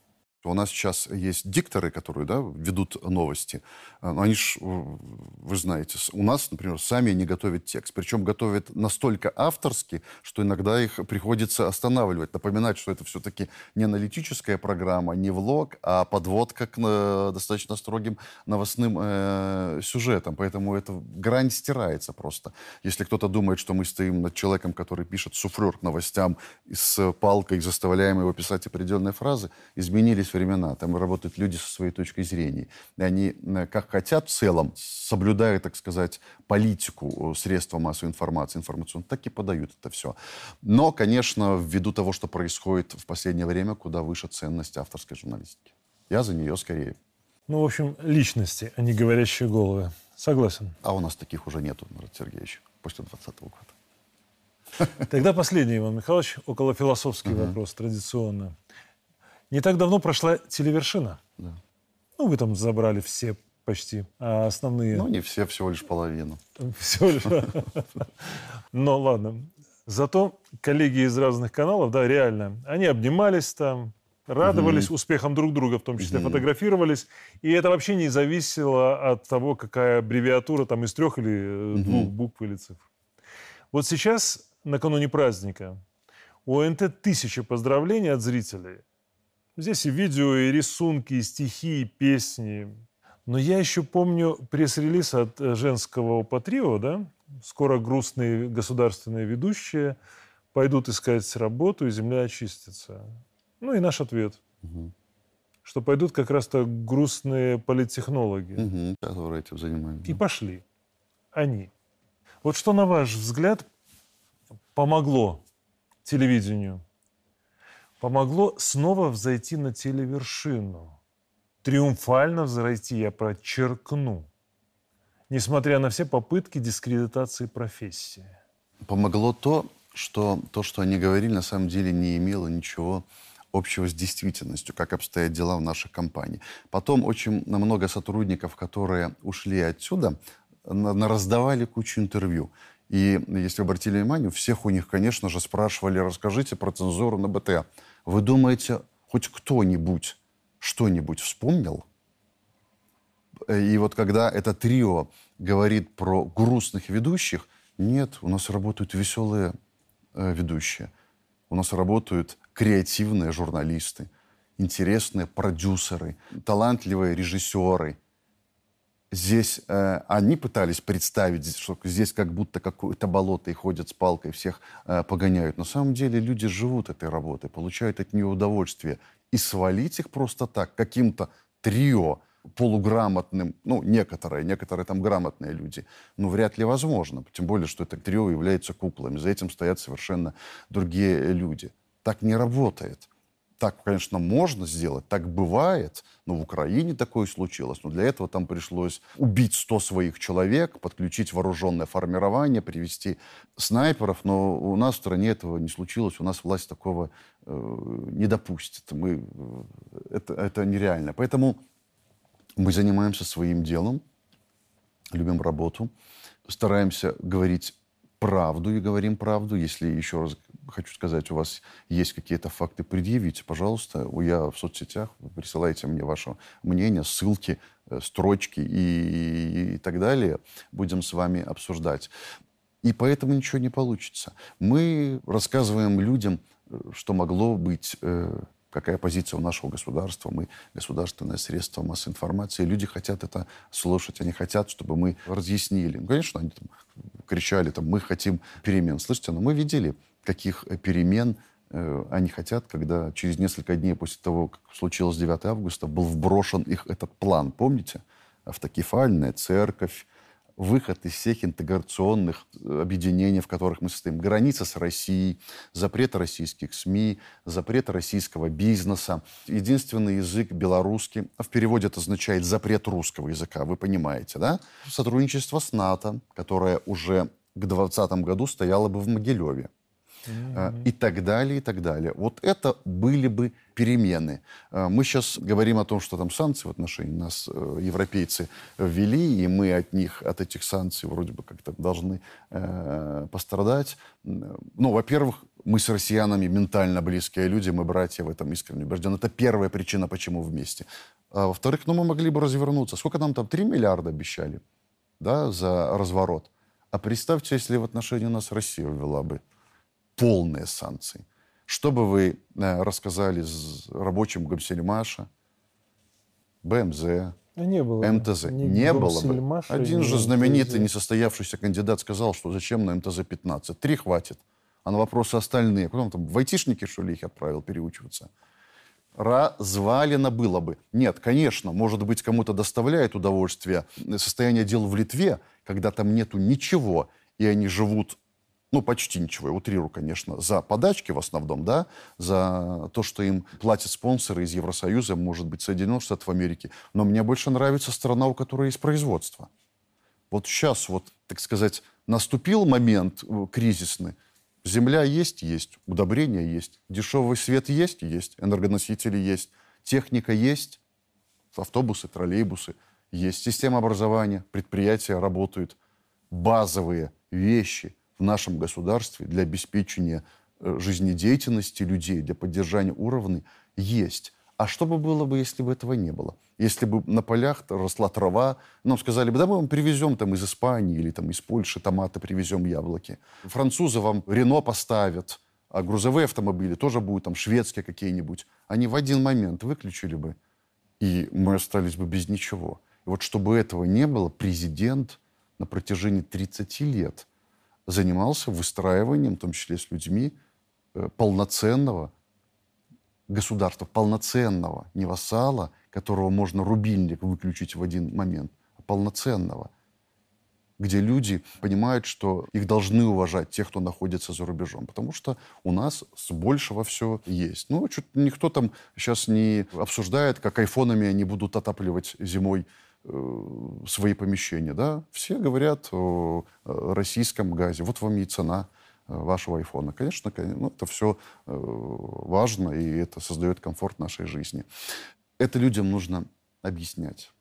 У нас сейчас есть дикторы, которые да, ведут новости. А, они ж, вы знаете, у нас, например, сами не готовят текст. Причем готовят настолько авторски, что иногда их приходится останавливать, напоминать, что это все-таки не аналитическая программа, не влог, а подводка к э, достаточно строгим новостным э, сюжетам. Поэтому эта грань стирается просто. Если кто-то думает, что мы стоим над человеком, который пишет суфлер к новостям с палкой, заставляем его писать определенные фразы, изменились времена. Там работают люди со своей точкой зрения. И они, э, как хотят в целом, соблюдая, так сказать, политику э, средства массовой информации, информационной, так и подают это все. Но, конечно, ввиду того, что происходит в последнее время, куда выше ценность авторской журналистики. Я за нее скорее. Ну, в общем, личности, а не говорящие головы. Согласен. А у нас таких уже нету, Марат Сергеевич, после 2020 года. Тогда последний, Иван Михайлович, около философский uh-huh. вопрос, традиционно. Не так давно прошла телевершина. Да. Ну, вы там забрали все почти а основные. Ну, не все, всего лишь половину. Всего лишь. Но ладно. Зато коллеги из разных каналов, да, реально, они обнимались там, радовались угу. успехам друг друга, в том числе угу. фотографировались. И это вообще не зависело от того, какая аббревиатура там из трех или угу. двух букв или цифр. Вот сейчас, накануне праздника, у ОНТ тысячи поздравлений от зрителей. Здесь и видео, и рисунки, и стихи, и песни. Но я еще помню пресс-релиз от э, женского употрио, да? Скоро грустные государственные ведущие пойдут искать работу, и земля очистится. Ну и наш ответ. Угу. Что пойдут как раз-то грустные политтехнологи. Угу, которые этим занимаются. И пошли. Они. Вот что, на ваш взгляд, помогло телевидению помогло снова взойти на телевершину. Триумфально взойти, я подчеркну, несмотря на все попытки дискредитации профессии. Помогло то, что то, что они говорили, на самом деле не имело ничего общего с действительностью, как обстоят дела в нашей компании. Потом очень много сотрудников, которые ушли отсюда, раздавали кучу интервью. И если обратили внимание, всех у них, конечно же, спрашивали, расскажите про цензуру на БТ. Вы думаете, хоть кто-нибудь что-нибудь вспомнил? И вот когда это трио говорит про грустных ведущих, нет, у нас работают веселые э, ведущие. У нас работают креативные журналисты, интересные продюсеры, талантливые режиссеры – здесь э, они пытались представить, что здесь как будто какое-то болото и ходят с палкой, всех э, погоняют. На самом деле люди живут этой работой, получают от нее удовольствие. И свалить их просто так каким-то трио полуграмотным, ну, некоторые, некоторые там грамотные люди, ну, вряд ли возможно. Тем более, что это трио является куклами. За этим стоят совершенно другие люди. Так не работает так, конечно, можно сделать, так бывает, но в Украине такое случилось. Но для этого там пришлось убить 100 своих человек, подключить вооруженное формирование, привести снайперов, но у нас в стране этого не случилось, у нас власть такого э, не допустит. Мы, э, это, это нереально. Поэтому мы занимаемся своим делом, любим работу, стараемся говорить правду и говорим правду. Если, еще раз хочу сказать, у вас есть какие-то факты, предъявите, пожалуйста. Я в соцсетях, присылайте мне ваше мнение, ссылки, э, строчки и, и так далее. Будем с вами обсуждать. И поэтому ничего не получится. Мы рассказываем людям, э, что могло быть э, какая позиция у нашего государства. Мы государственное средство массовой информации. Люди хотят это слушать. Они хотят, чтобы мы разъяснили. Ну, конечно, они там кричали, там, мы хотим перемен. Слышите, но мы видели, каких перемен э, они хотят, когда через несколько дней после того, как случилось 9 августа, был вброшен их этот план. Помните? Автокефальная церковь, выход из всех интеграционных э, объединений, в которых мы состоим. Граница с Россией, запрет российских СМИ, запрет российского бизнеса. Единственный язык белорусский, а в переводе это означает запрет русского языка, вы понимаете, да? Сотрудничество с НАТО, которое уже к 2020 году стояло бы в Могилеве. Mm-hmm. и так далее, и так далее. Вот это были бы перемены. Мы сейчас говорим о том, что там санкции в отношении нас европейцы ввели, и мы от них, от этих санкций вроде бы как-то должны э, пострадать. Ну, во-первых, мы с россиянами ментально близкие люди, мы братья в этом искренне убеждены. Это первая причина, почему вместе. А во-вторых, ну, мы могли бы развернуться. Сколько нам там? 3 миллиарда обещали да, за разворот. А представьте, если в отношении нас Россия ввела бы полные санкции. Что бы вы э, рассказали рабочим Гамсельмаша, БМЗ, не было. МТЗ. Не, не было бы. Один же знаменитый несостоявшийся кандидат сказал, что зачем на МТЗ-15? Три хватит а на вопросы остальные. Потом там в айтишники, что ли, их отправил переучиваться. Развалено было бы. Нет, конечно, может быть, кому-то доставляет удовольствие состояние дел в Литве, когда там нету ничего, и они живут ну, почти ничего, я утрирую, конечно, за подачки в основном, да, за то, что им платят спонсоры из Евросоюза, может быть, Соединенных Штатов Америки. Но мне больше нравится страна, у которой есть производство. Вот сейчас, вот, так сказать, наступил момент э, кризисный, Земля есть? Есть. Удобрения есть. Дешевый свет есть? Есть. Энергоносители есть. Техника есть. Автобусы, троллейбусы есть. Система образования, предприятия работают. Базовые вещи в нашем государстве для обеспечения э, жизнедеятельности людей, для поддержания уровня есть. А что бы было бы, если бы этого не было? Если бы на полях росла трава, нам сказали бы, да мы вам привезем там из Испании или там из Польши томаты, привезем яблоки. Французы вам Рено поставят, а грузовые автомобили тоже будут там шведские какие-нибудь. Они в один момент выключили бы, и мы остались бы без ничего. И вот чтобы этого не было, президент на протяжении 30 лет занимался выстраиванием, в том числе с людьми, э, полноценного государства полноценного, не вассала, которого можно рубильник выключить в один момент, а полноценного, где люди понимают, что их должны уважать те, кто находится за рубежом, потому что у нас с большего все есть. Ну, что никто там сейчас не обсуждает, как айфонами они будут отапливать зимой свои помещения, да? Все говорят о российском газе. Вот вам и цена вашего айфона. Конечно, ну, это все э, важно, и это создает комфорт нашей жизни. Это людям нужно объяснять.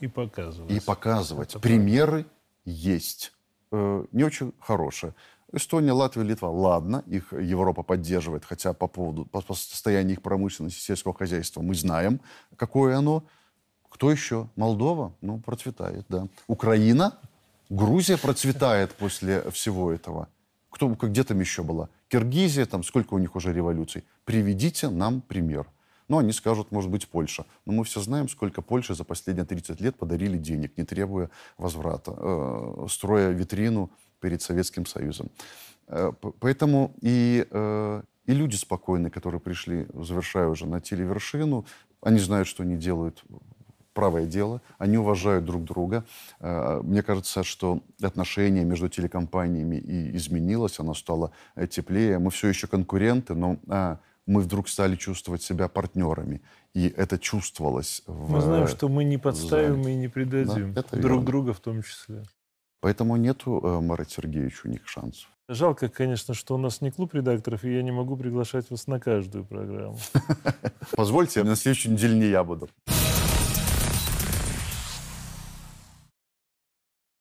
И показывать. И показывать. Это Примеры правда. есть. Э, не очень хорошие. Эстония, Латвия, Литва, ладно, их Европа поддерживает, хотя по поводу по состоянию их промышленности, сельского хозяйства мы знаем, какое оно. Кто еще? Молдова? Ну, процветает, да. Украина? Грузия процветает после всего этого. Кто, где там еще была? Киргизия, там сколько у них уже революций. Приведите нам пример. Ну, они скажут, может быть, Польша. Но мы все знаем, сколько Польши за последние 30 лет подарили денег, не требуя возврата, э, строя витрину перед Советским Союзом. Э, поэтому и, э, и люди спокойные, которые пришли, завершая уже на телевершину, они знают, что они делают правое дело, они уважают друг друга. Э, мне кажется, что отношение между телекомпаниями и изменилось, оно стало э, теплее. Мы все еще конкуренты, но а, мы вдруг стали чувствовать себя партнерами. И это чувствовалось. Мы в, знаем, что мы не подставим зале. и не предадим. Да, друг верно. друга в том числе. Поэтому нету, э, Марат Сергеевич, у них шансов. Жалко, конечно, что у нас не клуб редакторов, и я не могу приглашать вас на каждую программу. Позвольте, на следующей неделе не я буду.